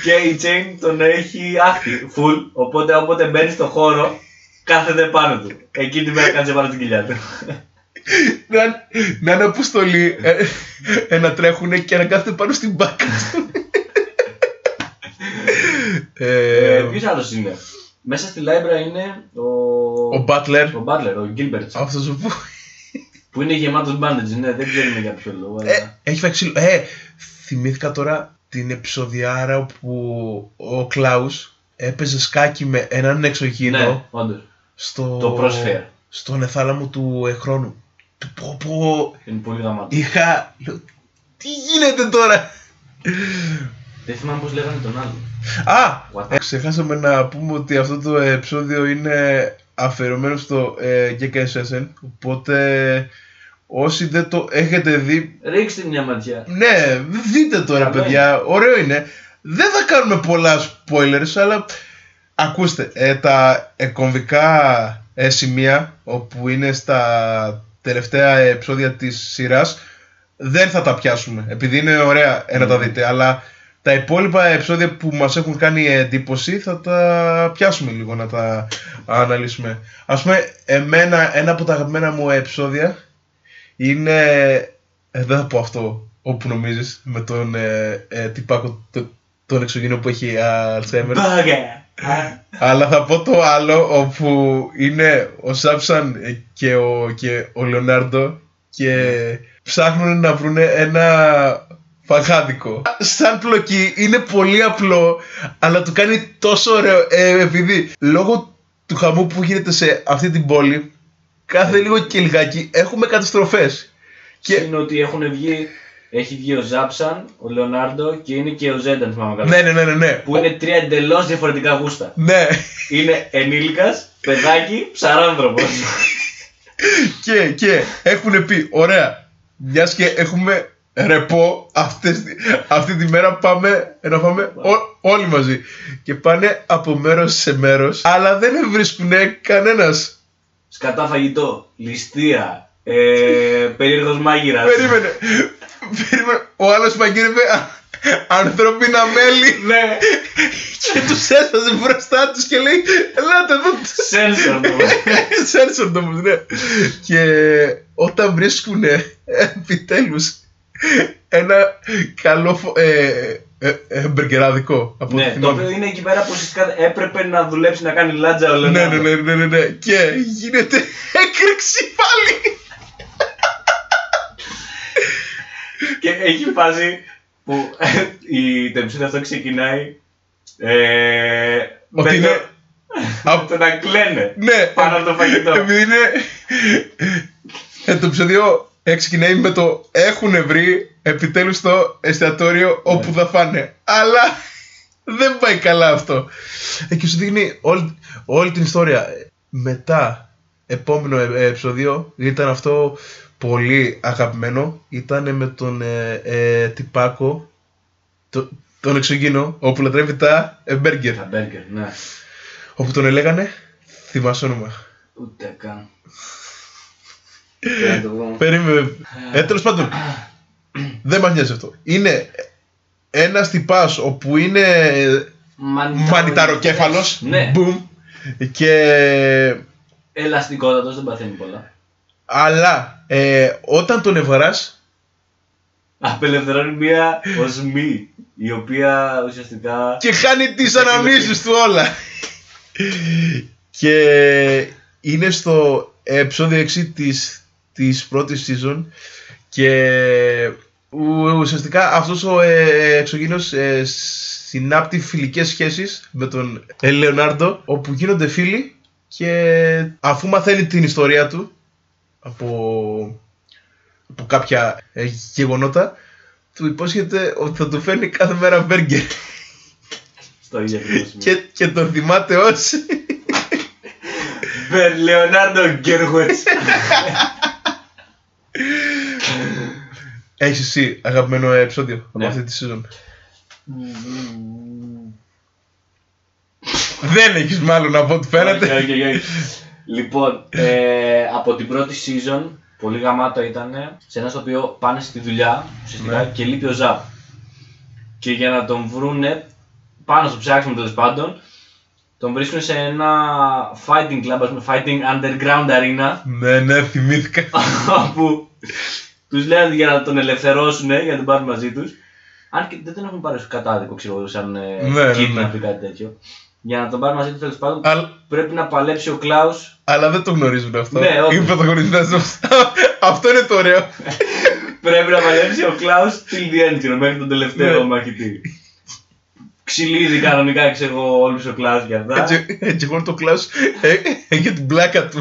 και η Chain τον έχει άχτη, full, οπότε όποτε μπαίνει στο χώρο, κάθεται πάνω του. Εκεί την μέρα κάτσε πάνω στην κοιλιά του. Να, να είναι αποστολή, ε, ε, να τρέχουνε και να κάθεται πάνω στην μπάκα του. ε, ε, Ποιος άλλος είναι; Μέσα στη Λάιμπρα είναι ο... ο Butler, ο Butler, ο Gilbert, αυτός που που είναι γεμάτος bandage, ναι, δεν ξέρουμε για ποιο λόγο. αλλά- ε, έχει φάει ξύλο. Ε, θυμήθηκα τώρα την επεισοδιάρα όπου ο Κλάους έπαιζε σκάκι με έναν εξωγήινο ναι, όντως. στο, Το Crossfire. στον εθάλαμο του εχρόνου. Του πω πω, Είναι πολύ γαμάτο. είχα... λέω, Τι γίνεται τώρα; Δεν θυμάμαι πώς λέγανε τον άλλον. Α! What? Ε, ξεχάσαμε να πούμε ότι αυτό το επεισόδιο είναι αφιερωμένο στο ε, Gekka Session, οπότε όσοι δεν το έχετε δει, Ρίξτε μια ματιά. ναι, δείτε τώρα Καλό παιδιά, ωραίο είναι. Δεν θα κάνουμε πολλά spoilers, αλλά ακούστε, ε, τα ε, κομβικά ε, σημεία όπου είναι στα τελευταία επεισόδια της σειράς δεν θα τα πιάσουμε, επειδή είναι ωραία ε, να τα δείτε, αλλά τα υπόλοιπα επεισόδια που μας έχουν κάνει εντύπωση θα τα πιάσουμε λίγο να τα αναλύσουμε. Ας πούμε, εμένα, ένα από τα αγαπημένα μου επεισόδια είναι, ε, δεν θα πω αυτό όπου νομίζεις, με τον ε, ε, τυπάκο, το- τον εξωγήινο που έχει Alzheimer. Μπάγκα. Αλλά θα πω το άλλο όπου είναι ο Σάψαν και ο, και ο Λεωνάρντο και ψάχνουν να βρουν ένα φαγάδικο. Σαν πλοκή είναι πολύ απλό αλλά του κάνει τόσο ωραίο ε, επειδή λόγω του χαμού που γίνεται σε αυτή την πόλη κάθε λίγο και λιγάκι έχουμε καταστροφές. Και Και είναι ότι έχουν βγει, έχει βγει ο Ζάψαν, ο Λεωνάρντο και είναι και ο Ζέντα, αν θυμάμαι καλά. ναι ναι ναι ναι ναι. Που είναι τρία εντελώς διαφορετικά γούστα. Ναι. Είναι ενήλικας, παιδάκι, ψαράνθρωπος. και, και έχουν πει, ωραία, μιας και έχουμε ρεπό αυτές, αυτή τη μέρα πάμε να φάμε ό- όλοι μαζί. Και πάνε από μέρος σε μέρος, αλλά δεν βρίσκουν κανένας. Σκατά φαγητό, ληστεία, ε, περίεργος μάγειρας. Περίμενε. Περίμενε. Ο άλλος μαγείρευε α- ανθρώπινα μέλη ναι, και τους έσπασε μπροστά τους και λέει Ελάτε εδώ σένσορ του. Σένσορ το ναι. Και όταν βρίσκουν επιτέλους ένα καλό φο- ε, ε, ε, μπεργκεράδικο. Από ναι, ό,τι το θυμάμαι. οποίο είναι εκεί πέρα που ουσιαστικά έπρεπε να δουλέψει να κάνει λάτζα ο Ναι, Λεωνάρντο. ναι, ναι, ναι, ναι, ναι. Και γίνεται έκρηξη πάλι. Και έχει φάση που η, το επεισόδιο αυτό ξεκινάει ε, Ότι με είναι- το, Απ- το να κλαίνε Ναι, πάνω από το φαγητό. επειδή είναι. Ε, το επεισόδιο ε, ξεκινάει με το έχουν βρει επιτέλους το εστιατόριο όπου Ναι. θα φάνε. Αλλά δεν πάει καλά αυτό. Ε, και σου δείχνει όλη, όλη την ιστορία. Ε, Μετά, επόμενο ε, ε, επεισόδιο, ήταν αυτό πολύ αγαπημένο. Ήταν με τον ε, ε, τυπάκο, το, τον εξωγήινο, όπου λατρεύει τα ε, μπέργκερ. Τα μπέργκερ, ναι. Όπου τον έλεγανε, θυμάσαι όνομα. Ούτε καν. Πρέπει να το πω. Περίμενε. Ε, τέλος πάντων. δεν μας νοιάζει αυτό. Είναι ένας τυπάς όπου είναι μανιταροκέφαλος. Ναι. Μπουμ. Και. Ελαστικότατος, δεν παθαίνει πολλά. Αλλά ε, όταν τον ευαρά. Απελευθερώνει μία οσμή, η οποία ουσιαστικά... και χάνει τις αναμνήσεις του όλα. και είναι στο επεισόδιο 6 της, της πρώτης season και ου- ουσιαστικά αυτός ο ε, εξωγήινος ε, συνάπτει φιλικές σχέσεις με τον ε, Λεωνάρντο όπου γίνονται φίλοι και αφού μαθαίνει την ιστορία του από, από κάποια ε, γεγονότα του υπόσχεται ότι θα του φέρνει κάθε μέρα μπέργκερ Στο ίδιο ακριβώς σημείο. και, και τον θυμάται ως Μπερ Λεωνάρντο Γκέρχουετς. Έχεις εσύ αγαπημένο επεισόδιο Ναι. από αυτή τη season Δεν έχεις μάλλον από ό,τι φαίνεται Όχι, όχι, όχι. Λοιπόν, ε, από την πρώτη season, πολύ γαμάτο ήταν σε ένα στο οποίο πάνε στη δουλειά ουσιαστικά Ναι. και λείπει ο Ζαπ. Και για να τον βρούνε, πάνω στο ψάξιμο τέλος πάντων, τον βρίσκουν σε ένα fighting club, ας πούμε, fighting underground arena, Ναι, ναι, θυμήθηκα όπου τους λένε για να τον ελευθερώσουν, για να τον πάρουν μαζί τους. Αν και δεν τον έχουν πάρει στο κατάδικο, ξέρω εγώ, σαν ε, Ναι, ναι, kidnap ναι. ή κάτι τέτοιο. Για να τον πάρουν μαζί του τέλος πάντων, Αλλά, πρέπει να παλέψει ο Κλάους αλλά δεν το γνωρίζουν αυτό Ναι, όντως. Οι πρωταγωνιστές μας. Αυτό είναι το ωραίο Πρέπει να παλέψει ο Κλάους till the end, ξέρω, μέχρι τον τελευταίο Ναι. μαχητή. Ξυλίζει κανονικά, ξέρω εγώ, όλους ο Κλάους για αυτά. Έτσι, έτσι gewoon το κλάσ έχει την πλάκα του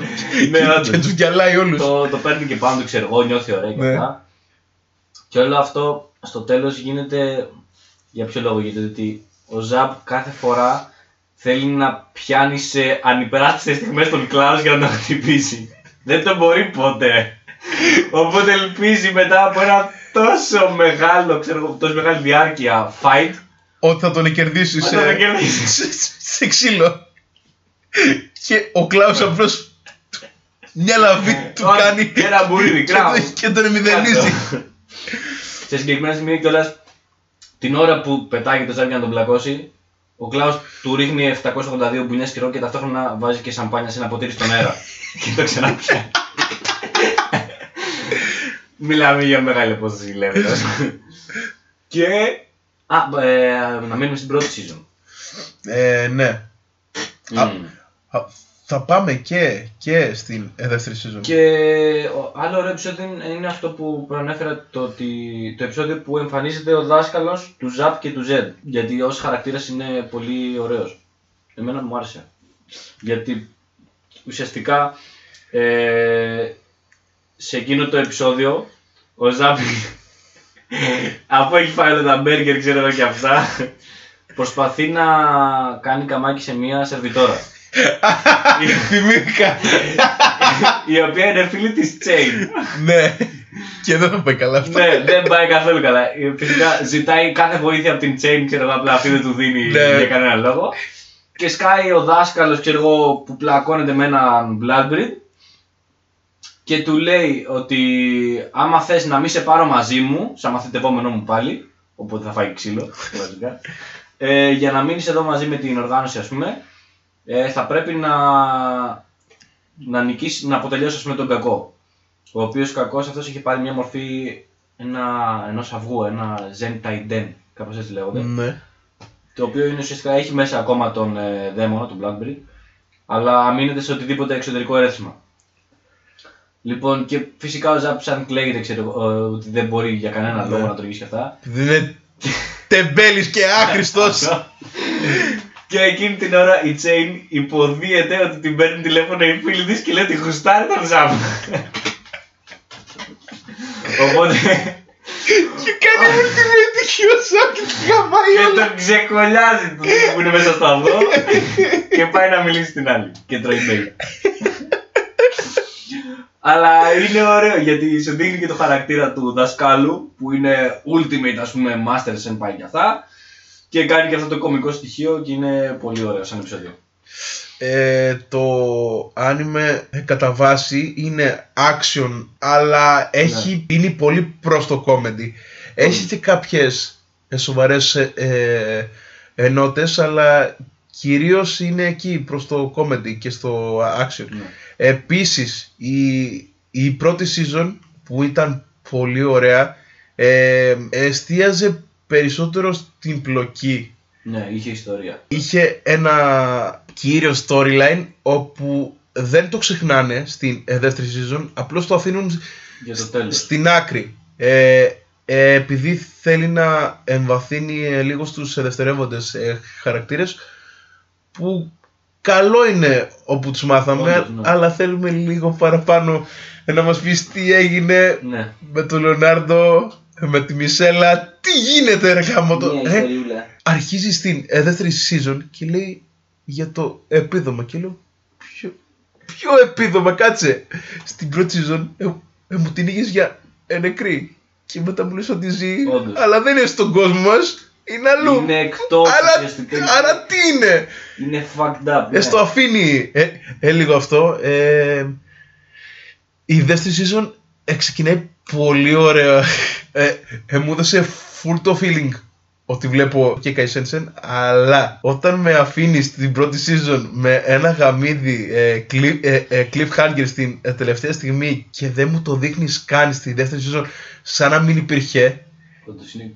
Ναι, και, όντως. και τους γυαλάει όλους το, το παίρνει και πάνω του, ξέρω εγώ, νιώθει ωραία και Ναι. αυτά. Και όλο αυτό στο τέλος γίνεται. Για ποιο λόγο, γιατί ότι ο Ζαμπ κάθε φορά θέλει να πιάνει σε ανυπεράσπιστες στιγμές τον Κλάου για να τον χτυπήσει. Δεν το μπορεί ποτέ. Οπότε ελπίζει μετά από ένα τόσο μεγάλο, ξέρω εγώ, τόσο μεγάλη διάρκεια fight Ότι θα τον κερδίσεις Ότι σε, θα τον κερδίσεις. σε, σε ξύλο Και ο Κλάους απλώς Μια λαβή του Όχι, κάνει και ένα μπουρίδι, και κράβο. τον- Και τον μηδενίζει Σε συγκεκριμένα σημεία κιόλας την ώρα που πετάγει το ζάρι για να τον πλακώσει, ο Κλάους του ρίχνει 782 μπουνιέ καιρό και ταυτόχρονα βάζει και σαμπάνια σε ένα ποτήρι στον αέρα. και το ξαναπιάνει. Μιλάμε για μεγάλη απόσταση λεπτός. και. Α, ε, να μείνουμε στην πρώτη season. Ε, ναι Α, Μμμ. Α, Θα πάμε και, και στην ε, δεύτερη season. Και ο- άλλο ωραίο επεισόδιο είναι- είναι αυτό που προανέφερα το, ότι, το επεισόδιο που εμφανίζεται ο δάσκαλος του Ζαπ και του Ζεντ. Γιατί ως χαρακτήρας είναι πολύ ωραίος. Εμένα μου άρεσε. Γιατί ουσιαστικά ε, σε εκείνο το επεισόδιο ο Ζαπ αφού έχει φάει όλα τα μπέργκερ ξέρω εγώ και αυτά προσπαθεί να κάνει καμάκι σε μια σερβιτόρα. Θυμήθηκα. η οποία είναι φίλη της Chain. ναι. Και δεν θα πάει καλά αυτό. ναι, δεν πάει καθόλου καλά. Ε, Φυσικά ζητάει κάθε βοήθεια από την Chain, ξέρω εγώ, απλά αυτή δεν του δίνει Ναι. για κανένα λόγο. Και σκάει ο δάσκαλος, ξέρω εγώ, που πλακώνεται με έναν Bloodbreed και του λέει ότι άμα θες να μην σε πάρω μαζί μου, σαν μαθητευόμενό μου πάλι, οπότε θα φάει ξύλο, βασικά, ε, για να μείνεις εδώ μαζί με την οργάνωση, ας πούμε, ε, θα πρέπει να, να νικήσεις, να αποτελειώσεις ας πούμε, τον κακό. Ο οποίος κακός αυτός είχε πάρει μια μορφή ένα, ενός αυγού, ένα Zen Taiden, κάπως έτσι λέγονται. Ναι. Το οποίο είναι ουσιαστικά έχει μέσα ακόμα τον ε, δαίμονα, τον Blackberry, αλλά αμήνεται σε οτιδήποτε εξωτερικό έρθισμα. Λοιπόν, και φυσικά ο Ζαπ σαν κλαίγεται, ξέρω εγώ, ε, ότι δεν μπορεί για κανένα Ναι. λόγο να το και αυτά. Δεν είναι τεμπέλης και άχρηστος. Και εκείνη την ώρα η Chain υποδίεται ότι την παίρνει τηλέφωνο η φίλη της και λέει ότι χουστάρει τον Ζαπ. Οπότε και κάνει ultimate Kiyosaki και της γαμάει και όλα. τον ξεκολλιάζει τον τύπο που είναι μέσα στο αυγό και πάει να μιλήσει στην άλλη και τρώει μπέι. Αλλά είναι ωραίο γιατί σου δείχνει και το χαρακτήρα του δασκάλου που είναι ultimate ας πούμε master senpai και αυτά και κάνει και αυτό το κωμικό στοιχείο και είναι πολύ ωραίο σαν επεισόδιο. Ε, το anime ε, κατά βάση είναι action αλλά έχει είναι πολύ προς το comedy. Έχει και κάποιες ε, σοβαρές ε, ε, ενότητες αλλά κυρίως είναι εκεί προς το comedy και στο action. Ναι. Επίσης η, η πρώτη season που ήταν πολύ ωραία ε, εστίαζε περισσότερο στην πλοκή Ναι, είχε ιστορία. είχε ένα κύριο storyline όπου δεν το ξεχνάνε στην ε, δεύτερη season, απλώς το αφήνουν Για το τέλος. στην άκρη. Ε, ε, επειδή θέλει να εμβαθύνει ε, λίγο στους ε, δευτερεύοντες ε, χαρακτήρες που καλό είναι όπου τους μάθαμε, Όντως, ναι. αλλά θέλουμε λίγο παραπάνω ε, να μας πεις τι έγινε Ναι. με τον Λεωνάρντο, με τη Μισέλα, τι γίνεται ρε γάμο το... Μια Ε, ιστοριούλα. αρχίζει στην ε, δεύτερη season και λέει για το επίδομα και λέω ποιο, ποιο επίδομα κάτσε στην πρώτη season ε, ε, μου την είχες για ε, νεκρή και μετά μου λες ότι ζει Όντως. αλλά δεν είναι στον κόσμο μας είναι αλλού Είναι εκτός άρα, ουσιαστικά. άρα τι είναι; Είναι fucked up. ε, ναι. στο αφήνει ε, ε, λίγο αυτό ε, η δεύτερη season ε, ξεκινάει πολύ ωραία ε, ε, μου έδωσε full το feeling ότι βλέπω και Καϊσένσεν αλλά όταν με αφήνει στην πρώτη season με ένα γαμίδι ε, cliff, ε, ε, cliffhanger στην ε, τελευταία στιγμή και δεν μου το δείχνεις καν στη δεύτερη season σαν να μην υπήρχε Όντως είναι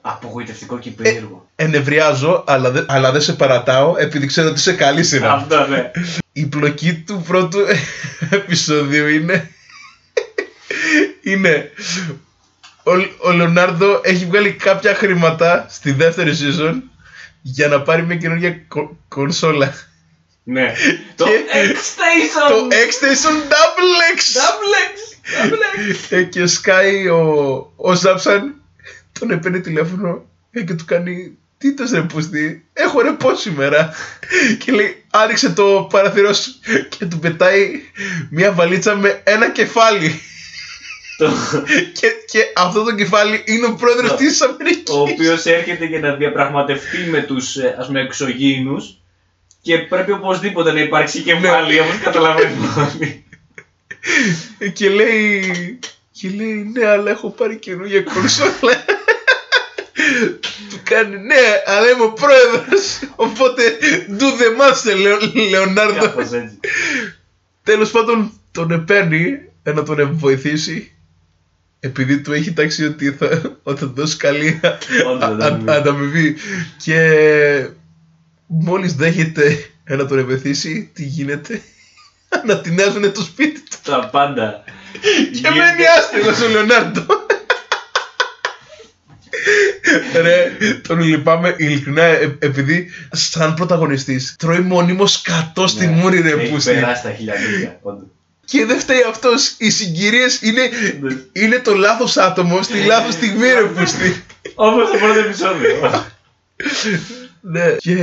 απογοητευτικό και περίεργο. ενευριάζω αλλά, δεν- αλλά δεν σε παρατάω επειδή ξέρω ότι είσαι καλή σειρά Αυτό ναι. η πλοκή του πρώτου επεισοδίου είναι είναι ο, ο Λεωνάρντο έχει βγάλει κάποια χρήματα στη δεύτερη season για να πάρει μια καινούργια κο- κονσόλα. Ναι. Το Και- X-Station! Το X-Station Double X! Double X! Double X! Ε, και σκάει ο, ο Ζάψαν, τον έπαιρνε τηλέφωνο ε, και του κάνει τι το ρε πούστη, έχω ρεπό σήμερα; Και λέει άνοιξε το παραθυρός σου και του πετάει μια βαλίτσα με ένα κεφάλι Το- και, και αυτό το κεφάλι είναι ο πρόεδρος Το- της Αμερικής ο οποίος έρχεται για να διαπραγματευτεί με τους ας πούμε εξωγήινους και πρέπει οπωσδήποτε να υπάρξει κεφάλι όπως καταλαβαίνουμε όλοι. Ε, και λέει και λέει ναι αλλά έχω πάρει καινούργια κονσόλα του κάνει ναι αλλά είμαι ο πρόεδρος οπότε do the master Λεω- Λεωνάρντο Κάπως έτσι. Τέλος πάντων τον επέρνει ε, να τον βοηθήσει επειδή του έχει τάξει ότι θα, ότι θα δώσει καλή Όντως, α- ανταμοιβή. α- ανταμοιβή και μόλις δέχεται ε, να τον βοηθήσει τι γίνεται; Ανατινάζουν το σπίτι του Τα πάντα. και Γίνεται- μένει άστεγος ο Λεωνάρντο Ρε, τον λυπάμαι ειλικρινά ε, επειδή σαν πρωταγωνιστής τρώει μονίμως κατό στη Ναι, μούρη ρε Έχει πούστη περάσει τα χιλιαδίκια. Όντως. Και δεν φταίει αυτός, οι συγκυρίες είναι, Ναι. είναι το λάθος άτομο στη λάθος στιγμή ρε πούστη Όπως το πρώτο επεισόδιο. Ναι Και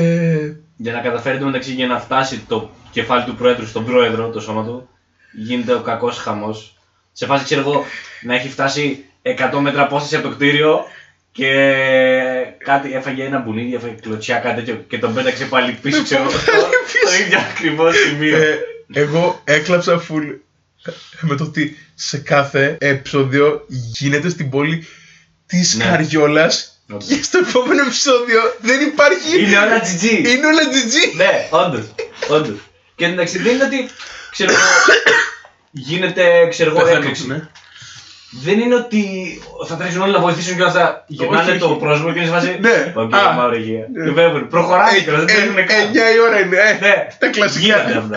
Για να καταφέρει το μεταξύ για να φτάσει το κεφάλι του πρόεδρου στον πρόεδρο, το σώμα του, γίνεται ο κακός χαμός. Σε φάση ξέρω εγώ να έχει φτάσει 100 μέτρα απόσταση από το κτίριο και κάτι έφαγε ένα μπουνίδι, έφαγε κλωτσιά, κάτι τέτοιο και τον πέταξε πάλι πίσω, ξέρω εγώ. Το ίδιο ακριβώς σημείο. Ε, εγώ έκλαψα full με το ότι σε κάθε επεισόδιο γίνεται στην πόλη της Ναι. Καριόλας Όντως. και στο επόμενο επεισόδιο δεν υπάρχει Είναι όλα GG. είναι όλα GG Ναι, όντως. Όντως. Και εντάξει, δεν είναι ότι ξέρω εγώ, γίνεται ξέρω εγώ έκρηξη. ναι. δεν είναι ότι θα τρέξουν όλοι να βοηθήσουν και όλα αυτά. Γυρνάνε όχι, το όχι. πρόσωπο και είναι σε φάση. Ναι. Οκ, Α. μαύρη υγεία. Ναι. Και φεύγουν. Προχωράνε Ε, και δεν τρέχουν ε, καν. 9 η ώρα είναι, ε, Ναι. τα κλασικά.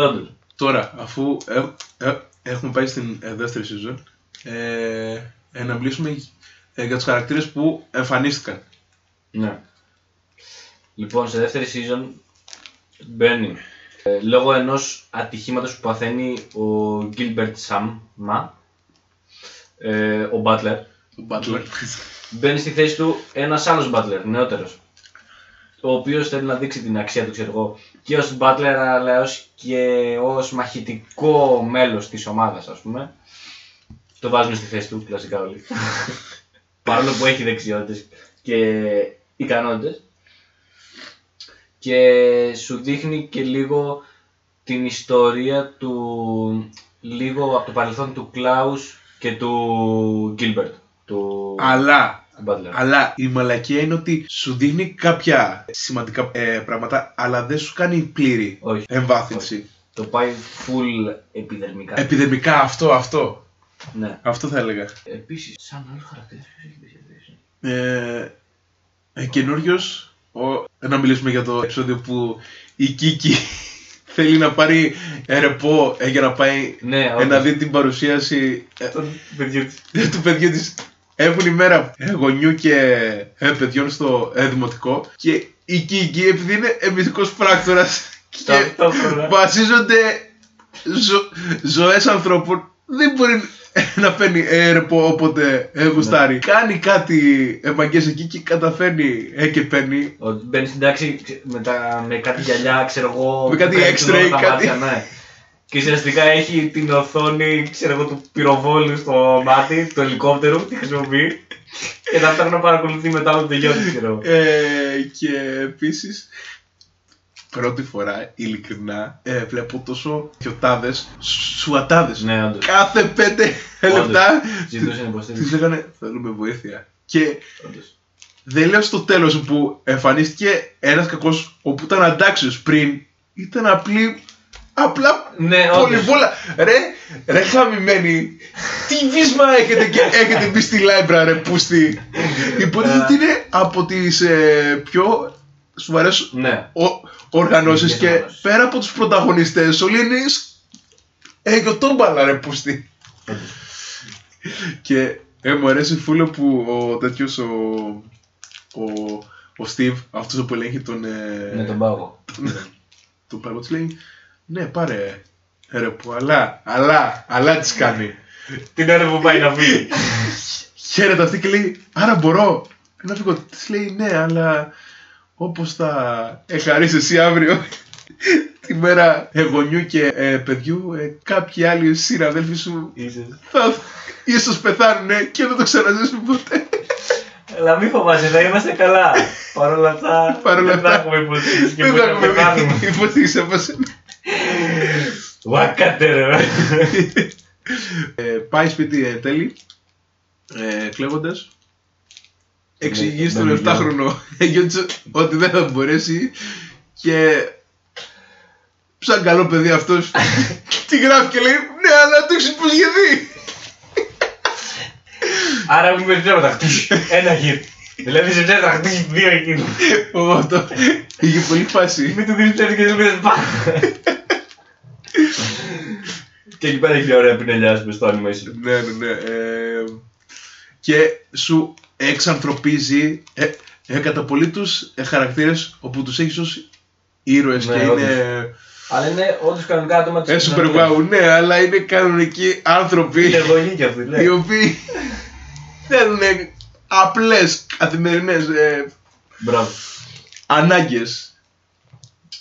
Γίνονται αυτά. Όντως. Τώρα, αφού ε, ε, έχουμε πάει στην ε, δεύτερη season, ε, ε, να μιλήσουμε ε, για τους χαρακτήρες που εμφανίστηκαν. Ναι. Λοιπόν, σε δεύτερη season μπαίνει ε, λόγω ενός ατυχήματος που παθαίνει ο Gilbert Sama, ε, ο Butler, Ο Butler. μπαίνει στη θέση του ένας άλλος Butler, νεότερος, ο οποίος θέλει να δείξει την αξία του, ξέρω εγώ, και ως Butler αλλά ως και ως μαχητικό μέλος της ομάδας, ας πούμε. Το βάζουμε στη θέση του, κλασικά όλοι. Παρόλο που έχει δεξιότητες και ικανότητες. Και σου δείχνει και λίγο την ιστορία του, λίγο από το παρελθόν του Klaus και του Gilbert, του Αλλά, Butler. Αλλά η μαλακία είναι ότι σου δείχνει κάποια σημαντικά ε, πράγματα, αλλά δεν σου κάνει πλήρη Όχι. εμβάθυνση. Το πάει full επιδερμικά. Επιδερμικά αυτό, αυτό. ναι. Αυτό θα έλεγα. Επίσης, σαν άλλο χαρακτήρα, ποιος έχει μπει σε θέση. Ε, ε, καινούριος, ο, να μιλήσουμε για το επεισόδιο που η Κίκη θέλει να πάρει ρεπό ε, για να πάει Ναι, ε, όντως. να δει την παρουσίαση ε, Τον παιδιού της. του παιδιού της. Έχουν ημέρα ε, γονιού και ε, παιδιών στο ε, δημοτικό και η Κίκη επειδή είναι εμυθικός πράκτορας και Ταυτόχρονα. βασίζονται ζω, ζωές ανθρώπων δεν μπορεί να παίρνει ε, ρεπό όποτε ε, γουστάρει. Κάνει κάτι επαγγές εκεί και καταφέρνει ε, και παίρνει. Ότι μπαίνει στην τάξη ξε- με, τα, με κάτι γυαλιά, ξέρω εγώ. Με κάτι που καλύπτουν X-ray, όλα τα κάτι. μάτια, ναι. Και ουσιαστικά έχει την οθόνη, ξέρω εγώ, του πυροβόλου στο μάτι, του ελικόπτερου, τη χρησιμοποιεί. και ταυτόχρονα παρακολουθεί μετά όλο το γιο της, ξέρω εγώ. Ε, και επίσης πρώτη φορά ειλικρινά ε, βλέπω τόσο πιωτάδες, σουατάδες. Ναι, όντως. Κάθε πέντε λεπτά Ζητούσαν Τις υποστήριξη. λέγανε θέλουμε βοήθεια. Και όντως. δεν λέω στο τέλος που εμφανίστηκε ένας κακός όπου ήταν αντάξιος πριν. Ήταν απλή, απλά Ναι, όντως. πολυβόλα. Ρε, ρε χαμημένοι, τι βίσμα έχετε και έχετε μπει στη Λάιμπρα ρε πούστη. Υποτίθεται ότι είναι από τις ε, πιο σοβαρές Ναι. ο- οργανώσεις Ειδικές και οργανώσεις. πέρα από τους πρωταγωνιστές όλοι είναι σ- ε, γιοτόμπαλα ρε πούστη. όντως. Και ε, μου αρέσει φούλο που ο τέτοιος ο, ο, ο Steve, αυτός που ελέγχει τον, ε, Με τον πάγο. τον πάγο της λέει ναι πάρε ρε που αλλά, αλλά, αλλά της κάνει. Την ώρα που πάει να φύγει. Χαίρεται αυτή και λέει άρα μπορώ να φύγω. Της λέει ναι αλλά όπως θα εχαρίσεις εσύ αύριο τη μέρα ε, γονιού και ε, παιδιού ε, κάποιοι άλλοι συναδέλφοι σου Ίσως. θα ίσως πεθάνουνε και δεν το ξαναζήσουν ποτέ. Αλλά μη φοβάσαι, θα είμαστε καλά. Παρ' όλα αυτά, Παρ' όλα δεν θα αυτά, έχουμε υποστήριξη και Δεν μπορεί θα να πεθάνουμε. έχουμε υποστήριξη από σένα. Βάκατε ρε. Ε, πάει σπίτι ε, τέλει, ε, κλέβοντας. Εξηγεί Με- στον με 7χρονο γιο της ότι δεν θα μπορέσει και σαν καλό παιδί αυτός τι γράφει και λέει ναι αλλά το έχεις υποσχεθεί. Άρα μην παίρνει ψέματα. Ένα γύρ. Δηλαδή σε ψέματα χτίσει δύο εκείνου. Ω, αυτό είχε πολύ φάση. Μην του δίνεις ψέματα και δεν πει πά. Και εκεί πέρα έχει μια ωραία πινελιά ας πούμε, στο animation. Ναι, ναι, ναι. ε, και σου εξανθρωπίζει ε, ε, κατά πολύ τους ε, χαρακτήρες όπου τους έχεις ως ήρωες Ναι, και όντως. είναι Αλλά είναι όντως κανονικά άτομα της ε, super wow, ναι, αλλά είναι κανονικοί άνθρωποι Είναι εργογοί κι αυτοί, ναι. οι οποίοι θέλουν απλές καθημερινές ε, Μπράβο. ανάγκες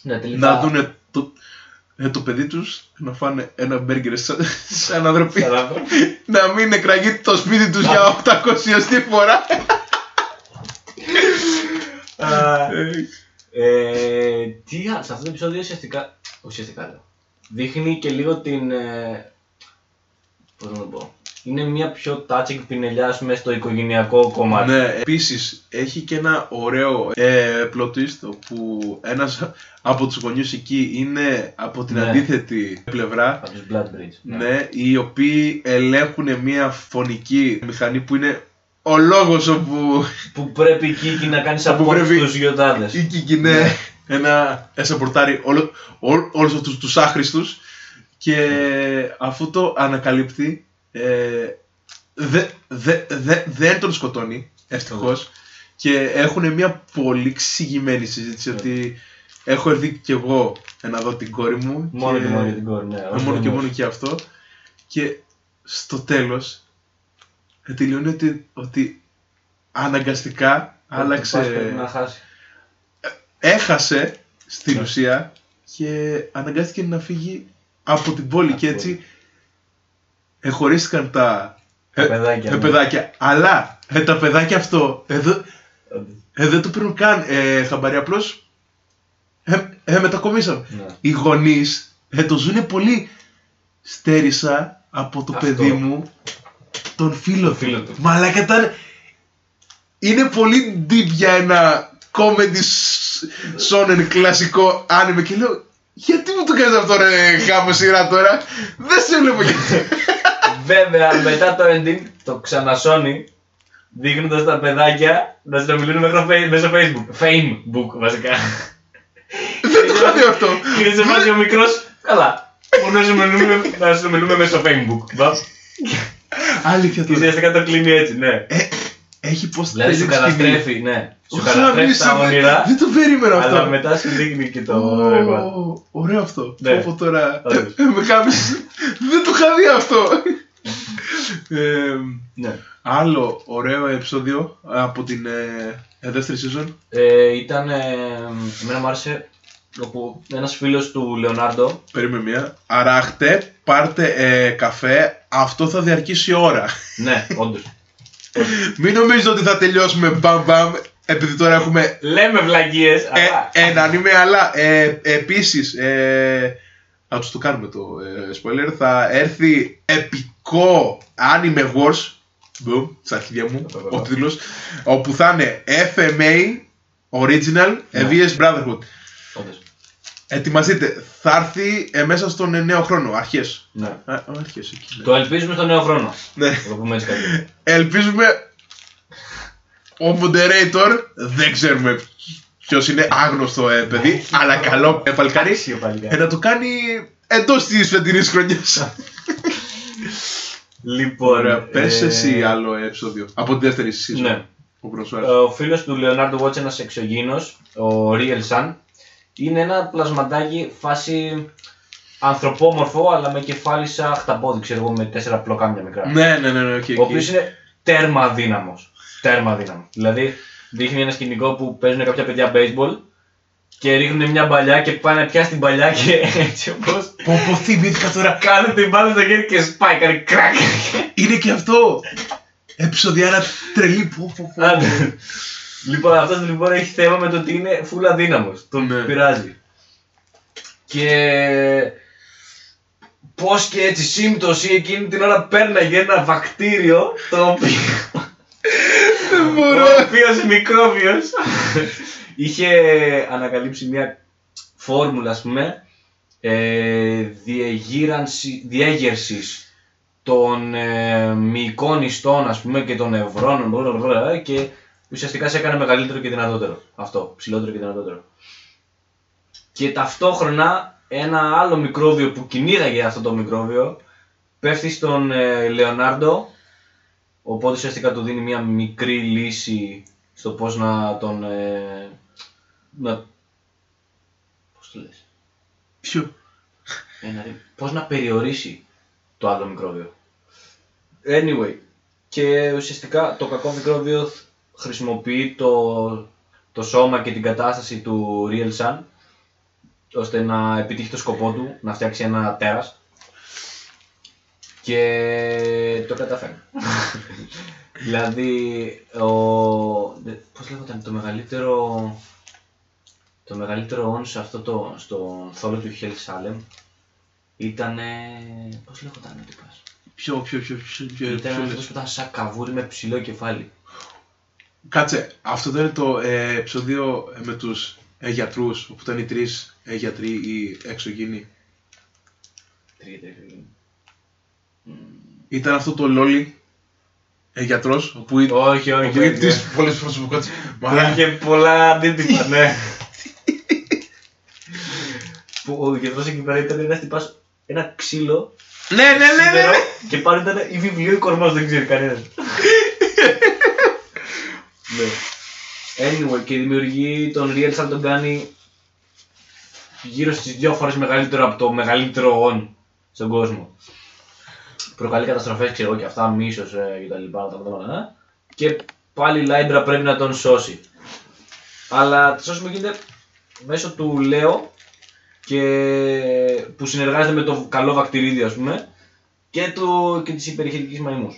Ναι, τελικά. να δουν το, ε, το παιδί τους να φάνε ένα μπέργκερ σαν, σαν άνθρωποι Σαν άνθρωποι. να μην εκραγεί το σπίτι τους για 800 φορά Α, Ε, Ε, τι άλλο, σε αυτό το επεισόδιο ουσιαστικά. Ουσιαστικά λέω. Δείχνει και λίγο την. Ε, Πώς να το πω. Είναι μια πιο touching πινελιά ας πούμε, στο οικογενειακό κομμάτι. Ναι, επίσης έχει και ένα ωραίο ε, plot twist όπου ένας από τους γονιούς εκεί είναι από την Ναι. αντίθετη πλευρά Από τους Bloodbridge. ναι, οι οποίοι ελέγχουν μια φωνική μηχανή που είναι ο λόγος όπου Που πρέπει η Κίκη να κάνεις Που support πρέπει- στους γιοτάδες. η Κίκη είναι ένα εσαπορτάρει όλο, όλ, όλους αυτούς τους άχρηστους και αφού το ανακαλύπτει ε, δε, δε, δε, δεν τον σκοτώνει ευτυχώς και έχουν μια πολύ εξηγημένη συζήτηση Ναι. ότι έχω έρθει κι εγώ να δω την κόρη μου Μόνο και, και μόνο για την κόρη, ναι. ε, ως μόνο και γονιός. μόνο και αυτό και στο τέλος ε, τελειώνει ότι, ότι αναγκαστικά Όποτε άλλαξε πας Πρέπει να χάσει. έχασε στην Ναι. ουσία και αναγκάστηκε να φύγει από την πόλη Από και την έτσι εχωρίστηκαν τα, Τα ε, παιδάκια, τα ναι. παιδάκια. Αλλά ε, τα παιδάκια αυτό εδώ, ε, δεν το παίρνουν καν ε, χαμπάρι, απλώς ε, ε, μετακομίσαν. Ναι. Οι γονείς ε, το ζουν πολύ στέρισα από το Αυτό. παιδί μου τον φίλο του. φίλο του. Μαλάκα ήταν... Είναι πολύ deep για ένα comedy s- shonen κλασικό άνιμε και λέω γιατί μου το κάνεις αυτό ρε γάμο σειρά τώρα; Δεν σε βλέπω γιατί Βέβαια, μετά το ending το ξανασώνει δείχνοντας τα παιδάκια να συνομιλούν μέσω φε- μέσω Facebook. Facebook βασικά. δεν το είχα δει αυτό Και σε βάζει ο μικρός. Καλά. Μόνο να συνομιλούμε, να συνομιλούμε μέσω Facebook. Μπα. αλήθεια Και τώρα ουσιαστικά το κλείνει έτσι, ναι. έχει πως Δηλαδή σου τέτοια σκηνή. καταστρέφει, ναι. Σου Ω, καταστρέφει τα γαμίσαμε. όνειρα, δεν το περίμενα αυτό αλλά μετά σου δείχνει και το Ω, ρεύμα. Ωραίο αυτό. Ναι. Πω, πω τώρα. Όντως. ε, με κάνεις... Δεν το είχα δει αυτό. Ε, Ναι. άλλο ωραίο επεισόδιο από την ε, ε, δεύτερη season. Ε, ήταν. Ε, εμένα μου άρεσε όπου ένας φίλος του Λεωνάρντο Περίμενε μία. Αράχτε, πάρτε ε, καφέ. Αυτό θα διαρκήσει ώρα. Ναι, όντως. Μην νομίζετε ότι θα τελειώσουμε μπαμ μπαμ. Επειδή τώρα έχουμε Λέμε βλαγίες, ε, αλλά. έναν είμαι, αλλά ε, επίσης ε, θα τους το κάνουμε το ε, spoiler. Θα έρθει επικό anime wars. Boom, στα αρχίδια μου, Βεβαίως. ο τίτλος. Όπου θα είναι FMA Original Ναι. VS Brotherhood. Όντως. Ετοιμαστείτε, θα έρθει ε, μέσα στον ε, νέο χρόνο, αρχές. Ναι. Α, α, αρχές εκεί. ναι. Το ελπίζουμε στο νέο χρόνο. Ναι. Θα το πούμε έτσι καλύτερα. Ελπίζουμε ο moderator, δεν ξέρουμε ποιος είναι άγνωστο ε, παιδί, αλλά καλό ε, παλικάρι, Άξιο ε, παλικάρι. να το κάνει εντός της φετινής χρονιάς. Λοιπόν. Ωραία, πες ε, εσύ άλλο επεισόδιο από τη δεύτερη season. Ναι. Ο πρώτος σου Ε, άρεσε. Ο φίλος του Leonardo Watch, ένας εξωγήινος, ο Real Sun, είναι ένα πλασματάκι φάση ανθρωπόμορφο, αλλά με κεφάλι σαν χταπόδι, ξέρω εγώ, με τέσσερα πλοκάμια μικρά. Ναι, ναι, ναι, ναι, οκ, Ο οκ. οποίος είναι τέρμα αδύναμος. Τέρμα αδύναμος. Δηλαδή, δείχνει ένα σκηνικό που παίζουν κάποια παιδιά baseball και ρίχνουν μια παλιά και πάει να πιάσει την παλιά και έτσι όπως Πω, πω, θυμήθηκα τώρα. κάνει την μπάλα στο χέρι και σπάει, κάνει κρακ. Είναι και αυτό. Επεισοδιάρα τρελή. Πω, πω, πω. Άντε. λοιπόν, αυτός λοιπόν έχει θέμα με το ότι είναι full αδύναμος. Τον Ναι. πειράζει. Και πώς και έτσι σύμπτωση εκείνη την ώρα πέρναγε ένα βακτήριο το οποίο. Δεν ο μπορώ. οποίος μικρόβιο είχε ανακαλύψει μια φόρμουλα, ας πούμε, ε, διεγείρανση- διέγερσης των ε, μυϊκών ιστών, ας πούμε, και των νευρώνων blablabla, και ουσιαστικά σε έκανε μεγαλύτερο και δυνατότερο. Αυτό, ψηλότερο και δυνατότερο. Και ταυτόχρονα ένα άλλο μικρόβιο που κυνήγαγε αυτό το μικρόβιο πέφτει στον ε, Λεωνάρντο οπότε ουσιαστικά του δίνει μια μικρή λύση στο πώς να τον... Ε, να... Πώς το λες; Ποιο; Ένα, ρε, πώς να περιορίσει το άλλο μικρόβιο; Anyway, και ουσιαστικά το κακό μικρόβιο χρησιμοποιεί το, το σώμα και την κατάσταση του Real Sun ώστε να επιτύχει το σκοπό του, να φτιάξει ένα τέρας και το καταφέρνει. δηλαδή, ο... δε- πώς λέγονταν, το μεγαλύτερο το μεγαλύτερο όν σε αυτό το, στον θόλο του Hell Salem Ήτανε. Πώς λέγονταν ο τύπος. Ποιο, ποιο, ποιο, ποιο, ποιο, Ήταν ποιο αυτό λες; που ήταν σαν καβούρι με ψηλό κεφάλι. Κάτσε, αυτό δεν είναι το ε, επεισόδιο ε, με τους ε, γιατρούς, όπου ήταν οι τρεις ε, γιατροί ή εξωγήινοι. Τρία τέτοια. Ήταν αυτό το Λόλι ε, γιατρός, όπου ήταν Όχι, όχι. όπου όχι, ήταν τις πολλές προσωπικότητες. Που Μα, είχε πολλά αντίτυπα, ναι. Που ο γιατρός εκεί πέρα ήταν ένας τυπάς, ένα ξύλο Ναι, ναι, ναι, ναι, σίδερο ναι. και πάνω ήταν η βιβλίο ή κορμός, δεν ξέρει κανένας. ναι. Anyway, και η δημιουργή των Real θα τον κάνει γύρω στις δύο φορές μεγαλύτερο από το μεγαλύτερο on στον κόσμο. Προκαλεί καταστροφές, ξέρω εγώ και αυτά, μίσος ε, και τα λοιπά, τα πράγματα, ε. Και πάλι η Λάιμπρα πρέπει να τον σώσει. Αλλά το σώσιμο γίνεται μέσω του Λέο και που συνεργάζεται με το καλό βακτηρίδιο ας πούμε και, του, και της υπερηχητικής μαϊμούς.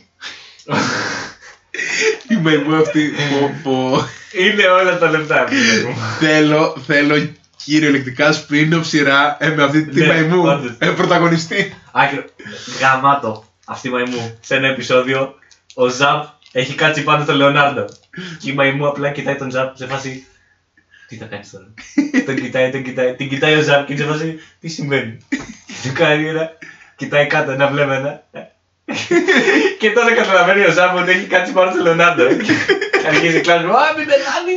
Η μαϊμού αυτή, πω, πω. Είναι όλα τα λεπτά αυτή η μαϊμού. θέλω, θέλω κυριολεκτικά spin-off σειρά ε, με αυτή τη Ναι, μαϊμού, όντως. ε, πρωταγωνιστή. Άκυρο, γαμάτο αυτή η μαϊμού. Σε ένα επεισόδιο ο Ζαπ έχει κάτσει πάνω στο Λεωνάρντο και η μαϊμού απλά κοιτάει τον Ζαπ σε φάση τι θα κάνεις τώρα; τον κοιτάει, τον κοιτάει, την κοιτάει ο Ζαπ και είναι σε φάση τι συμβαίνει. και του κάνει ένα, κοιτάει κάτω ένα βλέμμα και τότε καταλαβαίνει ο Ζαπ ότι έχει κάτσει πάνω στο Λεωνάρντο. Και Αρχίζει η κλάση μου, α μην πεθάνει.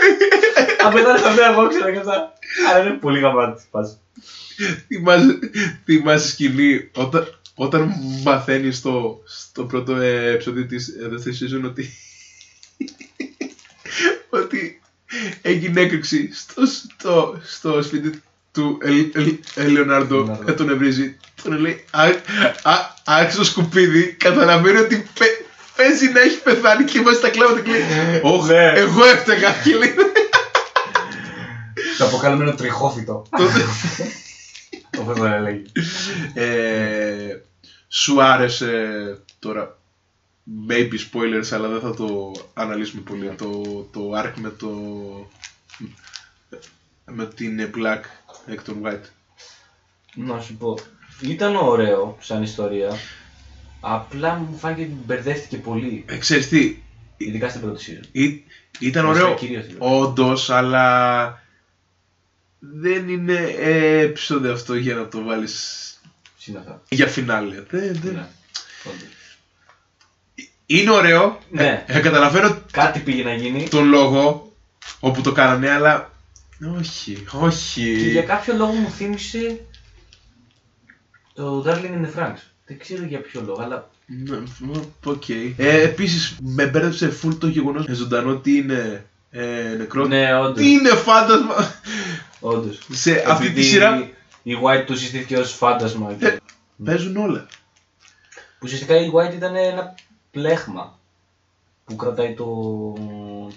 Αν πεθάνει θα πέρα εγώ ξέρω και αυτά. Αλλά είναι πολύ γαμάτι φάση. Θυμάσαι, θυμάσαι σκηνή όταν, όταν μαθαίνει στο, στο πρώτο ε, επεισόδιο της ε, δεύτερης season ότι, ότι έγινε έκρηξη στο, στο, στο σπίτι του Ελ- Ελ- Ε, Λεωνάρντο, Λεωνάρντο. ε, τον ευρύζει, τον λέει «Α- α- άρχισε το σκουπίδι, καταλαβαίνει ότι πε- παίζει να έχει πεθάνει και είμαστε στα κλάματα και λέει «Ωχ, Ναι. εγώ έφταιγα» και λέει Το αποκαλούμενο τριχόφυτο. τότε Όπως το έλεγε. Ε, σου άρεσε τώρα maybe spoilers αλλά δεν θα το αναλύσουμε πολύ το, το arc με το με την Black εκ των White Να σου πω, ήταν ωραίο σαν ιστορία. Απλά μου φάνηκε ότι μπερδεύτηκε πολύ. ε, ξέρεις τι Ειδικά στην πρώτη season. ή- ήταν Βασικά, ωραίο κυρίως στην πρώτη. όντως αλλά δεν είναι ε, επεισόδιο αυτό για να το βάλεις Συν αυτά. για φινάλε δεν, δεν... Ναι. όντως. Είναι ωραίο Ναι. ε, ε, καταλαβαίνω Κάτι πήγε να γίνει τον λόγο όπου το κάνανε, αλλά όχι, όχι. και για κάποιο λόγο μου θύμισε το Darling in the Franxx. Δεν ξέρω για ποιο λόγο, αλλά Ναι, Οκ. Ε, επίσης, με μπέρδεψε full το γεγονός ε, ζωντανό τι είναι ε, νεκρός. ναι, όντως. Τι είναι φάντασμα. όντως. Σε αυτή τη Επειδή σειρά Η White τους συστήθηκε ως φάντασμα. και- Ε. παίζουν όλα. Που ουσιαστικά η White ήταν ένα πλέχμα που κρατάει το,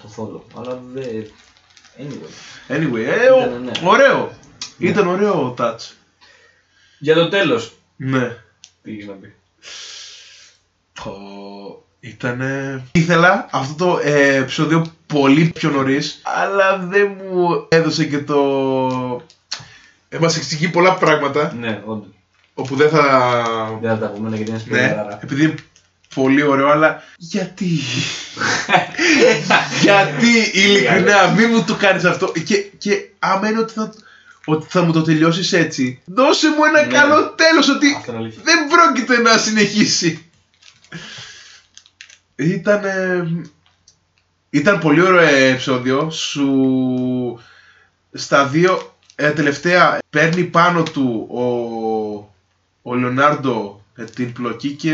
το θόλο. Αλλά δεν. Anyway. Anyway, ε, ο- Ήτανε, ναι. ωραίο. Ήταν ωραίο ο touch. Για το τέλος. Ναι. Τι έχεις να πει. Το... Ήτανε... Ήθελα αυτό το ε, επεισόδιο πολύ πιο νωρίς, αλλά δεν μου έδωσε και το... Ε, μας εξηγεί πολλά πράγματα, Ναι, όντως. όπου δεν θα... Δεν θα τα πούμε γιατί είναι Ναι, σπουδαία. επειδή είναι πολύ ωραίο, αλλά γιατί; γιατί, ειλικρινά, μη μου το κάνεις αυτό. Και, και άμα είναι ότι θα, ότι θα μου το τελειώσεις έτσι, δώσε μου ένα Ναι. καλό τέλος, ότι Αυτό είναι αλήθεια. δεν πρόκειται να συνεχίσει. Ήταν, ήταν πολύ ωραίο επεισόδιο. Σου στα δύο ε, τελευταία παίρνει πάνω του ο, ο Λεωνάρντο ε, την πλοκή και,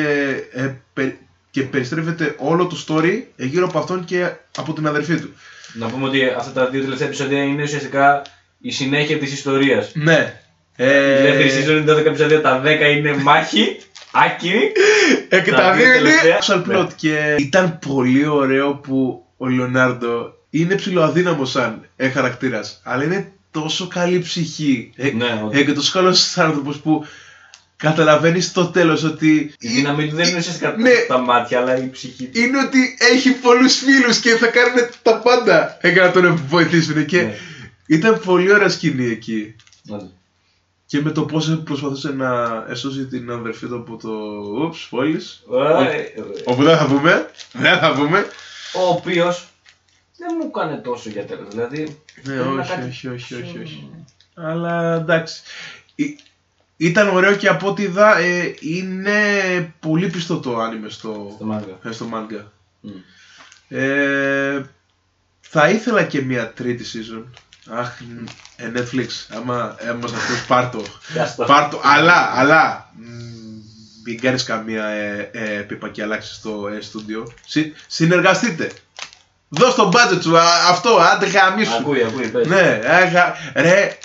ε, πε- και περιστρέφεται όλο το story ε, γύρω από αυτόν και από την αδερφή του. Να πούμε ότι αυτά τα δύο τελευταία επεισόδια είναι ουσιαστικά η συνέχεια της ιστορίας. Ναι. Η δεύτερη Ε, season είναι 12 επεισόδια, τα 10 είναι μάχη, άκυρη. ε, και τα τα δύο δύο είναι τελευταία. social plot. Ναι. Και ήταν πολύ ωραίο που ο Λεωνάρντο είναι ψηλοαδύναμος σαν ε, χαρακτήρας, αλλά είναι τόσο καλή ψυχή ε, Ναι, όντως. ε, και τόσο καλός άνθρωπος που καταλαβαίνεις στο τέλος ότι Η δύναμή του δεν είναι ουσιαστικά Ναι. τα μάτια, αλλά η ψυχή του. είναι ότι έχει πολλούς φίλους και θα κάνουν τα πάντα ε, για να τον βοηθήσουν και Ναι. ήταν πολύ ωραία σκηνή εκεί Όντως. και με το πώς προσπαθούσε να εσώσει την αδερφή του από το ούψ, πόλης Ε, όπου δεν θα πούμε, δεν θα πούμε Ο οποίος δεν μου έκανε τόσο για τέλος. Δηλαδή. Ναι, πρέπει να όχι, κάτι όχι, όχι, όχι, πιο- όχι. Αλλά εντάξει. Ή- Ήταν ωραίο και από ό,τι είδα ε, είναι πολύ πιστό το άνιμε στο, Στο μάγκα. ε, στο manga. Μμ. Ε, θα ήθελα και μια τρίτη season. Αχ, ε, Netflix, άμα, άμα μας ακούς πάρ' το. Άστο. Πάρ' το, αλλά, αλλά, μ, μην κάνεις καμία ε, ε, πίπα και αλλάξεις το ε, στούντιο. Συ- συνεργαστείτε. Δώσ' το budget σου, α, αυτό, άντε γαμίσου. Ακούει, ακούει, πες. Ναι, άγα, ρε.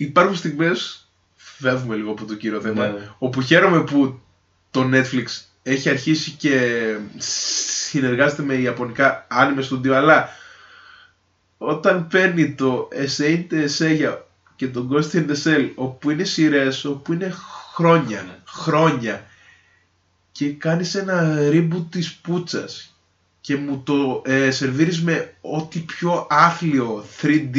Υπάρχουν στιγμές, φεύγουμε λίγο από το κύριο θέμα, Ναι, ναι. όπου χαίρομαι που το Netflix έχει αρχίσει και συνεργάζεται με ιαπωνικά anime studio, αλλά όταν παίρνει το Essay Seiya και το Ghost in the Shell, όπου είναι σειρές, όπου είναι χρόνια, Ναι. χρόνια, και κάνεις ένα reboot της πούτσας και μου το ε, σερβίρεις με ό,τι πιο άθλιο 3D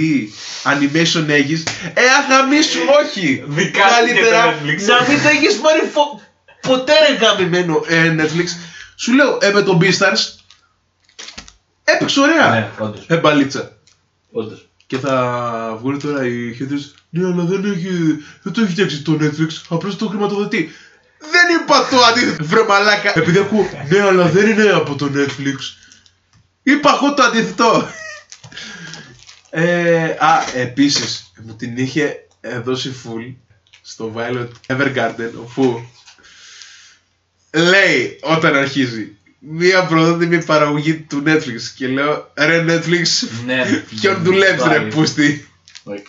animation έχεις, ε αγαμίσου όχι! Δικάστηκε το Netflix. να μην το έχεις πάρει φο... ποτέ ρε γαμημένο ε, Netflix. Σου λέω, ε με τον Beastars έπαιξε ωραία. Ναι, όντως. Ε μπαλίτσα. Όντως. Και θα βγουν τώρα οι haters. Ναι, αλλά δεν, έχει, δεν το έχει φτιάξει το Netflix. Απλώς το χρηματοδοτεί. Δεν είπα το αντίθετο, βρε μαλάκα. Επειδή ακούω, ναι, αλλά δεν είναι από το Netflix. Είπα εγώ το αντίθετο. ε, α, επίσης, μου την είχε ε, δώσει full στο Violet Evergarden, όπου λέει όταν αρχίζει μία πρωτότυπη παραγωγή του Netflix και λέω ρε Netflix Ναι. ποιον δουλεύεις ρε Πάλι. πούστη; Όχι.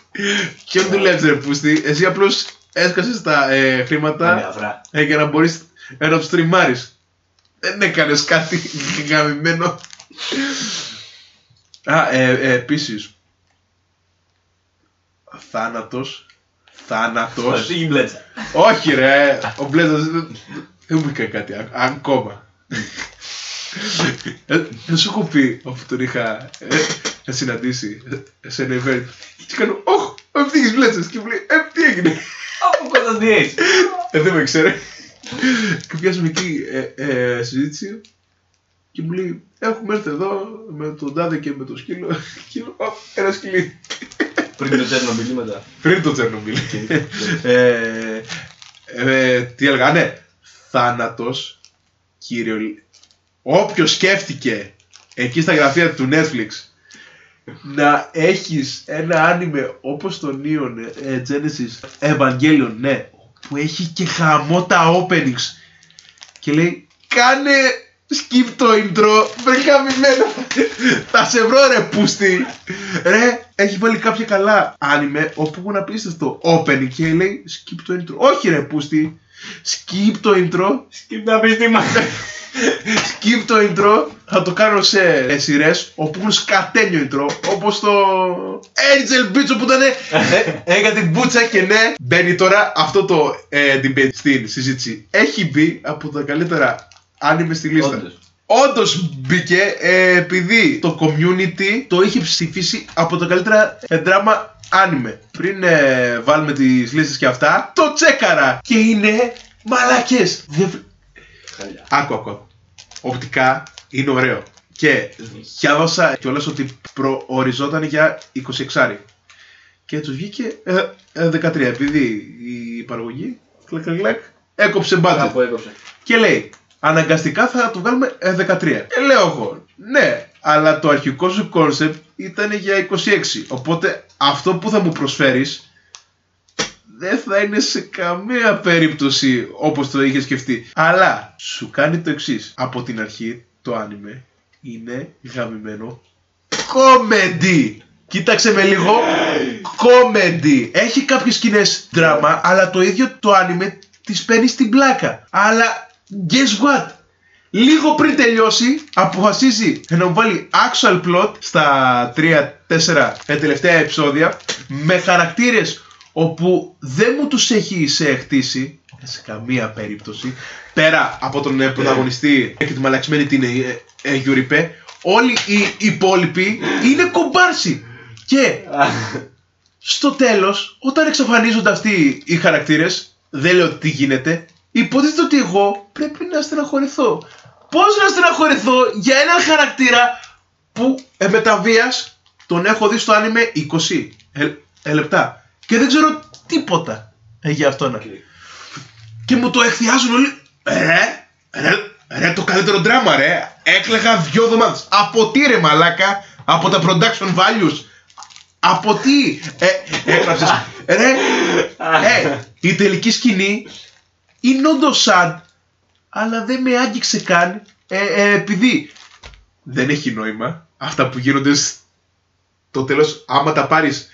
ποιον δουλεύεις ρε πούστη; Εσύ απλώς έσκασες τα ε, Είναι χρήματα αυρά. ε, για να μπορείς ε, να τους τριμάρεις δεν έκανες κάτι γαμημένο Α, ε, ε, επίσης θάνατος θάνατος Φύγει η μπλέτσα. όχι ρε, ο Μπλέζας δεν δεν μου έκανε κάτι α- ακόμα. Ε, Δεν σου έχω πει αφού τον είχα ε, συναντήσει ε, σε ένα event και κάνω «Ωχ, ο ευτύχης Μπλέζας» και μου λέει «Ε, τι έγινε» Από κοντάς στη Ace. Ε, δεν με ξέρει. Και πιάσαμε εκεί ε, ε, συζήτηση και μου λέει έχουμε έρθει εδώ με τον τάδε και με το σκύλο και λέω «Ω, ένα σκυλί Πριν το Τσέρνομπιλ ή μετά; πριν το Τσέρνομπιλ. ε, ε, τι έλεγα, ναι, θάνατος, κύριο, όποιος σκέφτηκε εκεί στα γραφεία του Netflix να έχεις ένα άνιμε όπως το Neon ε, Genesis Evangelion, ναι, που έχει και χαμό τα openings και λέει κάνε skip το intro, βρε γαμημένο, θα σε βρω ρε πούστη. Ρε, έχει βάλει κάποια καλά άνιμε όπου έχουν απίστευτο opening και λέει skip το intro. Όχι ρε πούστη, skip το intro, Σκύπ να πεις τι μάθα. skip το intro, θα το κάνω σε σειρές όπου έχουν σκατένιο intro, όπως το Angel Beach όπου ήταν ε, έκανε την μπούτσα και ναι, μπαίνει τώρα αυτό το ε, debate στην συζήτηση. Έχει μπει από τα καλύτερα άνιμε στη λίστα. Όντως. Όντως μπήκε ε, επειδή το community το είχε ψηφίσει από τα καλύτερα ε, drama anime. Πριν ε, βάλουμε τις λίστες και αυτά, το τσέκαρα και είναι μαλακές. Δεν... Χαλιά. Άκου, άκου. άκου. Οπτικά είναι ωραίο. Και διάβασα κιόλας ότι προοριζόταν για 26 Και τους βγήκε ε, ε, 13 επειδή η παραγωγή κλακ, κλακ, κλακ, έκοψε budget. Κάπου έκοψε. Και λέει, αναγκαστικά θα το βγάλουμε ε, 13. Και λέω εγώ, ναι, αλλά το αρχικό σου concept ήταν για 26. Οπότε αυτό που θα μου προσφέρεις δεν θα είναι σε καμία περίπτωση όπως το είχες σκεφτεί. Αλλά σου κάνει το εξής. Από την αρχή το άνιμε είναι γαμημένο comedy. Κοίταξε με λίγο. Comedy. Έχει κάποιες σκηνές δράμα, αλλά το ίδιο το άνιμε τις παίρνεις στην πλάκα. Αλλά guess what? Λίγο πριν τελειώσει, αποφασίζει να μου βάλει actual plot στα 3-4 τελευταία επεισόδια με χαρακτήρες όπου δεν μου τους έχει σε χτίσει σε καμία περίπτωση πέρα από τον ε, πρωταγωνιστή και τη μαλαξμένη την ε, ε, Γιουριπέ όλοι οι υπόλοιποι είναι κομπάρσι και στο τέλος, όταν εξαφανίζονται αυτοί οι χαρακτήρες, δεν λέω τι γίνεται, υποτίθεται ότι εγώ πρέπει να στεναχωρηθώ. Πώς να στεναχωρηθώ για έναν χαρακτήρα που ε, μεταβίας τον έχω δει στο άνιμε 20 ε, ε, λεπτά και δεν ξέρω τίποτα ε, για αυτόν. Και μου το εκθιάζουν όλοι. Ρε, ρε, ρε, το καλύτερο δράμα, ρε. Έκλεγα δυο εβδομάδες. Από τι ρε μαλάκα, από τα production values. Από τι ε, έγραψες. ρε, ε, η τελική σκηνή είναι όντως σαν, αλλά δεν με άγγιξε καν. Ε, ε, επειδή δεν έχει νόημα αυτά που γίνονται στο τέλος άμα τα πάρεις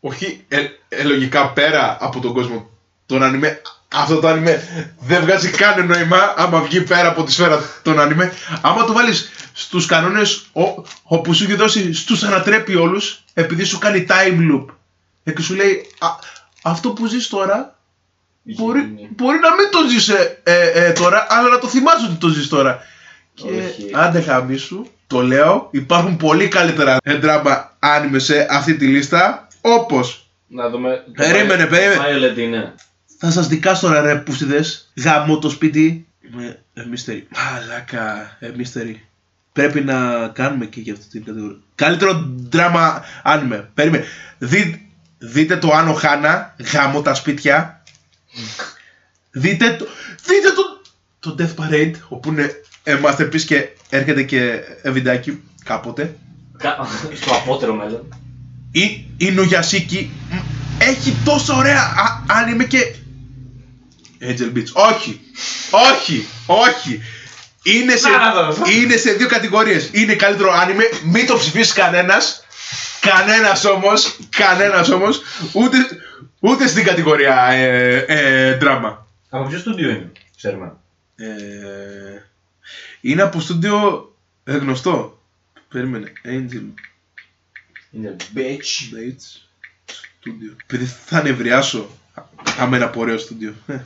όχι ε, ε, λογικά πέρα από τον κόσμο τον ανime αυτό το anime δεν βγάζει καν νόημα άμα βγει πέρα από τη σφαίρα τον anime άμα το βάλεις στους κανόνες ο, όπου σου έχει δώσει στους ανατρέπει όλους επειδή σου κάνει time loop. Ε, και σου λέει α, αυτό που ζεις τώρα μπορεί, μπορεί να μην το ζεις ε, ε, ε, τώρα αλλά να το θυμάσαι ότι το ζεις τώρα και άντε χαμίσου το λέω, υπάρχουν πολύ καλύτερα δράμα άνιμε σε αυτή τη λίστα. Όπω. Να δούμε. Περίμενε, περίμενε. Violet είναι. Θα σας δικάσω τώρα ρε πούστιδε. Γαμώ το σπίτι. Είμαι μίστερη. Μαλάκα, μίστερη. Πρέπει να κάνουμε και για αυτή την κατηγορία. Καλύτερο δράμα άνιμε. Περίμενε. Δει, δείτε το Άνω Χάνα. Γαμώ τα σπίτια. Δείτε το. Δείτε το. Το Death Parade. Όπου είναι ε, masterpiece και έρχεται και βιντεάκι κάποτε. Στο απότερο μέλλον. Η, η Νογιασίκη έχει τόσο ωραία άνιμε και... Angel Beats. Όχι, όχι, όχι. Είναι σε, είναι σε δύο κατηγορίες. Είναι καλύτερο άνιμε, μην το ψηφίσεις κανένας. Κανένας όμως, κανένας όμως, ούτε, ούτε στην κατηγορία ε, ε, δράμα. Από ποιο στούντιο είναι, ξέρουμε. Ε, είναι από στούντιο ε, γνωστό. Περίμενε. Angel. Είναι bitch. Bates. Στούντιο. Επειδή θα νευριάσω άμα είναι από ωραίο στούντιο. Ε.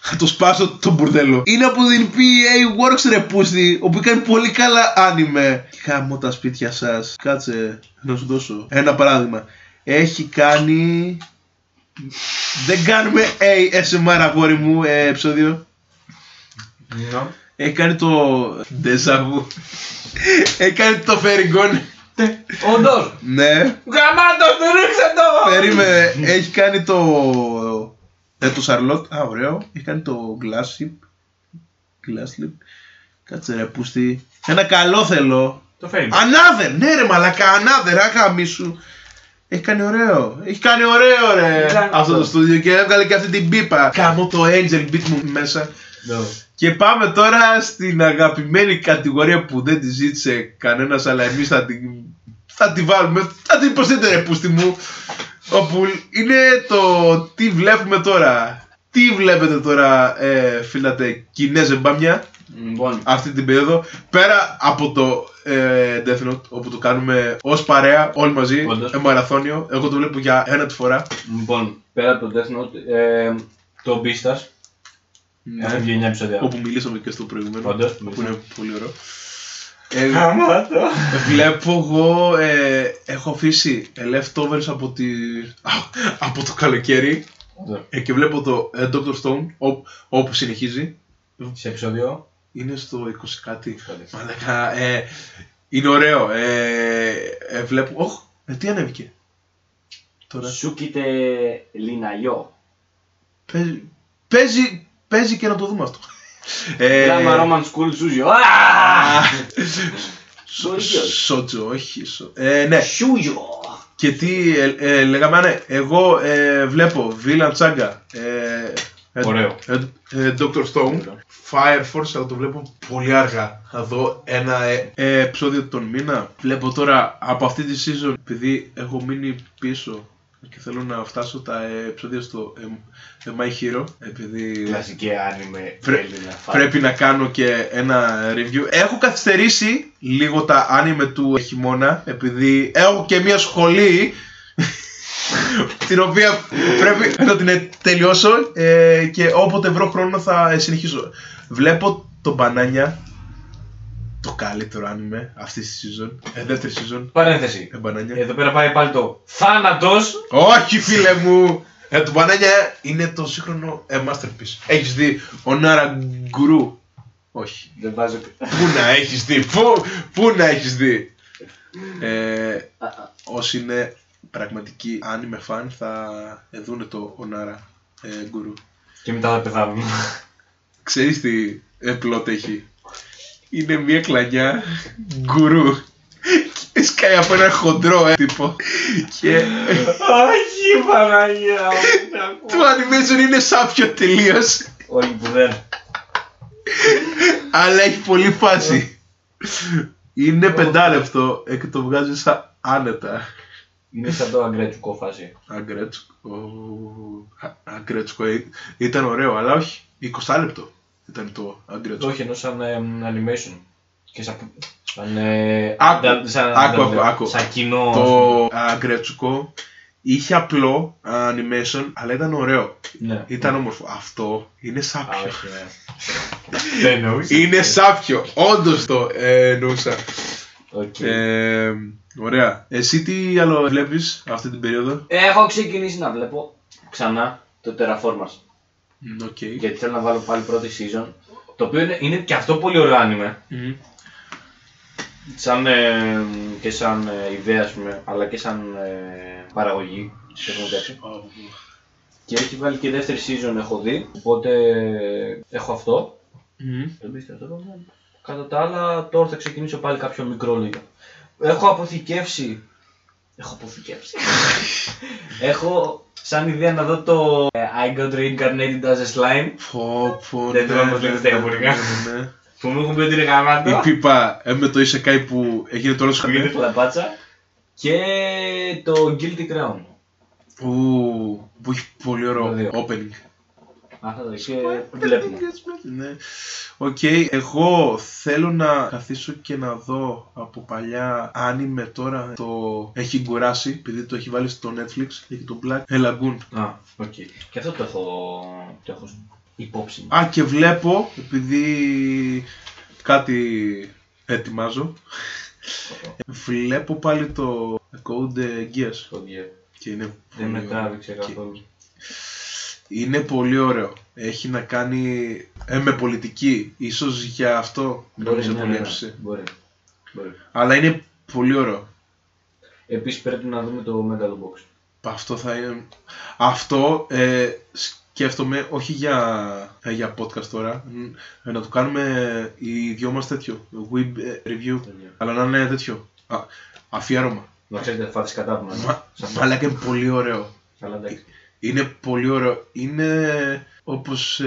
Θα το σπάσω το μπουρδέλο. Είναι από την PA Works ρε πούστη, όπου κάνει πολύ καλά άνιμε. Χάμω τα σπίτια σας. Κάτσε να σου δώσω ένα παράδειγμα. Έχει κάνει... Δεν κάνουμε ASMR αγόρι μου ε, επεισόδιο. No. Έχει κάνει το Ντεζαβού. Έχει κάνει το Φεριγκόν. Όντως. Ναι. Γαμάτος, δεν ρίξε το. Περίμενε. Έχει κάνει το... Ε, το Σαρλότ. Α, ωραίο. Έχει κάνει το Glassip. Glasslip. Κάτσε ρε πούστη. Ένα καλό θέλω. Το φέρει. Ανάδερ. Ναι ρε μαλακά. Ανάδερ. Αγάμι σου. Έχει κάνει ωραίο. Έχει κάνει ωραίο ρε. Κάνει Αυτό αυτό. το στούντιο και έβγαλε και αυτή την πίπα. Κάμω το Angel Beat μου μέσα. Και πάμε τώρα στην αγαπημένη κατηγορία που δεν τη ζήτησε κανένας αλλά εμείς θα την, θα τη βάλουμε, θα την προσθέτετε ρε πούστη μου όπου είναι το τι βλέπουμε τώρα. Τι βλέπετε τώρα ε, φίλατε Κινέζε μπάμια; Λοιπόν, αυτή την περίοδο πέρα από το ε, Death Note όπου το κάνουμε ως παρέα όλοι μαζί Όντως. ε, μαραθώνιο εγώ το βλέπω για ένα τη φορά λοιπόν, πέρα από το Death Note, ε, το Beastars. Έχουν βγει 9 επεισόδια. όπου μιλήσαμε και στο προηγούμενο Όντως, που μιλήσαμε. είναι πολύ ωραίο ε, Γαμάτο. Βλέπω εγώ, ε, έχω αφήσει leftovers από, τη, α, από το καλοκαίρι ε, και βλέπω το ε, Dr. Stone ό, όπου συνεχίζει. Σε επεισόδιο. Είναι στο 20 κάτι. Κάτι. Μαλάκα, ε, είναι ωραίο. Ε, ε, βλέπω, όχ, ε, τι ανέβηκε. Τώρα. Σούκιτε Λιναγιό. Παίζει, παίζει, παίζει και να το δούμε αυτό. Ε, Drama Roman School Σούζιο. Σο- Σότζο, όχι. σο- Ε, ναι, Σούζιο. Και τι ε, ε, λέγαμε, ναι, εγώ ε, βλέπω Villain Saga, ε, ε, Ωραίο. ε, ε, Dr. Stone, Fire Force, αλλά το βλέπω πολύ αργά. Θα δω ένα ε, ε, επεισόδιο τον μήνα. Βλέπω τώρα από αυτή τη season, επειδή έχω μείνει πίσω και θέλω να φτάσω τα ε, επεισόδια στο ε, ε, My Hero, επειδή Κλασική άνιμε Πρέ- Έλληνα. πρέπει να κάνω και ένα review. Έχω καθυστερήσει λίγο τα anime του χειμώνα, επειδή έχω και μια σχολή την οποία πρέπει να την τελειώσω ε, και όποτε βρω χρόνο θα συνεχίσω. Βλέπω το μπανάνια το καλύτερο άνιμε αυτής της season. Ε, δεύτερη season. Παρένθεση. Ε, μπανάνια. Εδώ πέρα πάει πάλι το θάνατος. Όχι φίλε μου! Ε, το μπανάνια είναι το σύγχρονο ε, masterpiece. Έχεις δει ο Νάρα Γκουρού. Όχι. Δεν βάζω. Πού να έχεις δει, πού, πού να έχεις δει; Ε, όσοι είναι πραγματικοί άνιμε φαν θα δούνε το Ονάρα ε, Γκουρού. Και μετά θα πεθάνουν. Ξέρεις τι ε, πλότ έχει. Είναι μια κλανιά γκουρού. Και σκάει από ένα χοντρό ε, τύπο. Και Όχι, Παναγία μου. το animation είναι σάπιο τελείως. Όχι που δεν. Αλλά έχει πολύ φάση. Είναι πεντάλεπτο ε, και το βγάζεις σαν άνετα. Είναι σαν το αγκρέτσουκο φάση. Αγκρέτσκο. Α- Αγκρέτσκο. ε, Ήταν ωραίο, αλλά όχι. 20 λεπτό ήταν το αγκρέτσκο. Όχι, ενώ σαν ε, animation. Και σαν. σαν ε, Άκου, αντα- σαν, άκου, αντα- άκου, άκου. σαν κοινό. Το αγκρέτσουκο είχε απλό animation, αλλά ήταν ωραίο. Ναι. Ήταν όμορφο. Αυτό είναι Α, σάπιο. όχι, ναι. Δεν εννοούσα. Είναι σάπιο. Όντως το ε, εννοούσα. Οκ. Ε, ωραία. Εσύ τι άλλο βλέπει αυτή την περίοδο. Έχω ξεκινήσει να βλέπω ξανά το Terra Formars. Μμ, Οκ. Γιατί θέλω να βάλω πάλι πρώτη season. Το οποίο είναι, είναι και αυτό πολύ ωραίο άνιμε. Μμ. Σαν, ε, και σαν ε, ιδέα, ας πούμε, αλλά και σαν ε, παραγωγή. σε αυτό το τέτοιο. Και έχει βγάλει και δεύτερη season έχω δει, οπότε έχω αυτό. Μμ. Το πίστευα αυτό. Κατά τα άλλα, τώρα θα ξεκινήσω πάλι κάποιο μικρό λίγο. Έχω αποθηκεύσει. Έχω αποθηκεύσει. έχω σαν ιδέα να δω το ε, I got reincarnated as a slime. Πω, πω, Δεν ναι, θυμάμαι πώς ναι, λέγεται στα ναι, ιαπωνικά. ναι, ναι. Που μου έχουν πει ότι είναι Η γαμάτο. πίπα ε, με το Isekai που έγινε τώρα στο Που είναι χαρτί. φλαπάτσα. Και το Guilty Crown. Ου, που έχει πολύ Το ωραίο δύο. opening. Αυτά τα και βλέπουμε. Ναι. Οκ, εγώ θέλω να καθίσω και να δω από παλιά άνιμε τώρα το έχει γκουράσει, επειδή το έχει βάλει στο Netflix, έχει το Black Lagoon. Α, οκ. Και αυτό το έχω, το έχω υπόψη. μου. Α, και βλέπω, επειδή κάτι ετοιμάζω, βλέπω πάλι το Code Geass Το διέ. και είναι Δεν με πολύ ωραίο. τράβηξε Και καθόλου. Είναι πολύ ωραίο. Έχει να κάνει ε, με πολιτική. Ίσως για αυτό να μην σε ναι, πολύ ναι, ναι. έψησε. Μπορεί. Μπορεί. Αλλά είναι πολύ ωραίο. Επίσης πρέπει να δούμε το Megalobox. Αυτό θα είναι... Αυτό ε, σκέφτομαι όχι για, ε, για podcast τώρα. μ, ε, να το κάνουμε οι δυο μας τέτοιο. Web ε, review. Αλλά να είναι τέτοιο. Α, αφιέρωμα. Να ξέρετε θα φάτε κατά που να Μα, μαλάκα είναι πολύ ωραίο. Καλά εντάξει. Είναι πολύ ωραίο. Είναι όπως ε,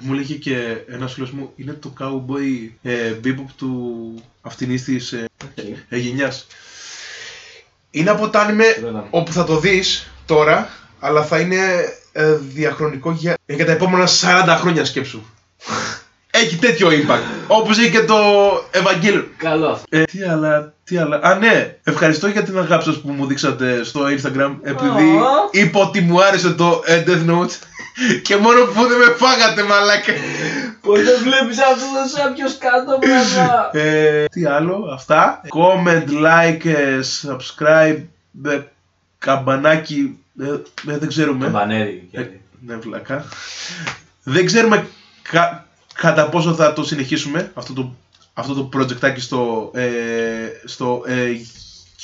μου λέγε και ένας φίλος μου, είναι το Cowboy ε, Bebop του αυτινής της ε, Οκ. ε, γενιάς. Είναι από τα anime Το είδαμε. όπου θα το δεις τώρα, αλλά θα είναι ε, διαχρονικό για, για τα επόμενα 40 χρόνια σκέψου. Έχει τέτοιο impact. Όπως έχει και το Evangelion. Καλό αυτό. Ε, τι άλλα, τι άλλα. Α, ναι, ευχαριστώ για την αγάπη σας που μου δείξατε στο Instagram. Επειδή Ω. είπα ότι μου άρεσε το ε, Death Note. και μόνο που δεν με φάγατε, μαλάκα. Πώς δεν βλέπεις αυτό το σάπιος κάτω πράγμα. ε, τι άλλο, αυτά. Comment, like, ε, subscribe, ε, καμπανάκι. ε, ε, δεν ξέρουμε. Μπανέρι. Ε, ναι, βλακά. Δεν ξέρουμε κα- κατά πόσο θα το συνεχίσουμε αυτό το, αυτό το projectάκι στο, ε, στο ε,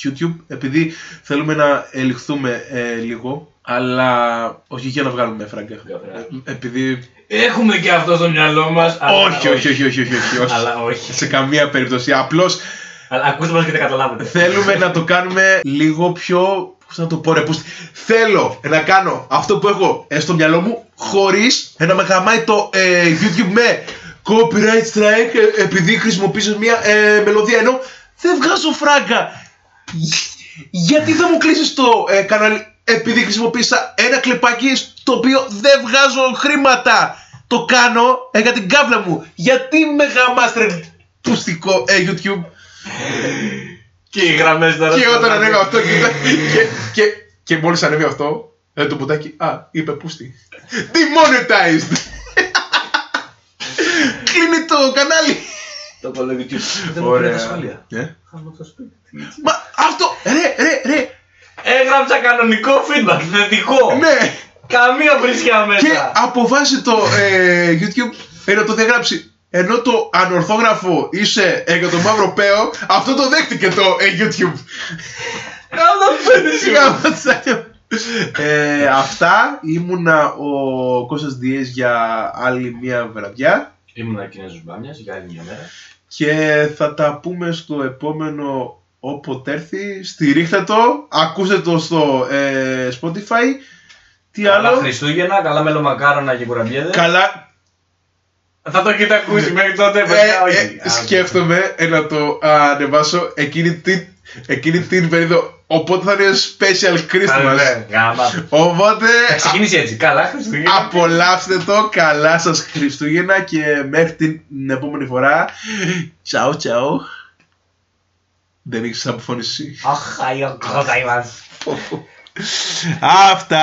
YouTube επειδή θέλουμε να ελιχθούμε ε, λίγο αλλά όχι για να βγάλουμε φράγκα. Για φράγκα. Ε, επειδή... Έχουμε και αυτό στο μυαλό μας. αλλά όχι, όχι, όχι, όχι, όχι, όχι, όχι. Αλλά όχι. Σε καμία περίπτωση. Απλώς Αλλά ακούστε μας και τα καταλάβετε. θέλουμε να το κάνουμε λίγο πιο. Πώς να το πω, ρε, πώς... Θέλω να κάνω αυτό που έχω ε, στο μυαλό μου χωρίς να με χαμάει το ε, YouTube με copyright strike ε, επειδή χρησιμοποίησες μια ε, μελωδία. Ενώ δεν βγάζω φράγκα. Γιατί θα μου κλείσει το ε, κανάλι επειδή χρησιμοποίησα ένα κλεπάκι στο οποίο δεν βγάζω χρήματα. Το κάνω ε, για την κάβλα μου. Γιατί με γαμάστρε πουστικό ε, YouTube; Και οι γραμμές τώρα. Και όταν ανέβη αυτό και, και, και, και μόλις ανέβη αυτό, ε, το πουτάκι, α, είπε πούστη. Demonetized! Κλείνει το κανάλι! Το κολλό YouTube. Δεν μου Ωραία. πήρε τα σχόλια. Ε; Χάνω το σπίτι. Μα αυτό, ρε, ρε, ρε, Έγραψα κανονικό feedback, θετικό. ναι. Καμία βρίσκια μέσα. Και αποφάσισε το ε, YouTube ενώ το διαγράψει. Ενώ το ανορθόγραφο είσαι ε, για το μαύρο παίο, αυτό το δέχτηκε το ε, YouTube. Κάνω πέντε Γάμο ε, αυτά ήμουνα ο Κώστας Διές για άλλη μια βραδιά Ήμουν ο Κινέζος Μπάμιας για άλλη μια μέρα. και θα τα πούμε στο επόμενο όποτε έρθει. Στηρίχτε το, ακούστε το στο ε, Spotify. Τι Καλά άλλο; Χριστούγεννα, καλά μελομακάρονα και κουραμπιέδες. Καλά. Θα το έχετε ακούσει μέχρι τότε, Ε, παιδιά, όχι. ε, Α, σκέφτομαι ε, να το ανεβάσω εκείνη την, εκείνη την περίοδο. Οπότε θα είναι special Α, Christmas. ναι, γάμα. Οπότε Θα ξεκινήσει έτσι. Καλά Χριστούγεννα. Απολαύστε το, καλά σας Χριστούγεννα και μέχρι την επόμενη φορά. Τσαου τσαου. Δεν έχεις αποφωνήσει. Αχ, αϊ, ο Αυτά. Αυτά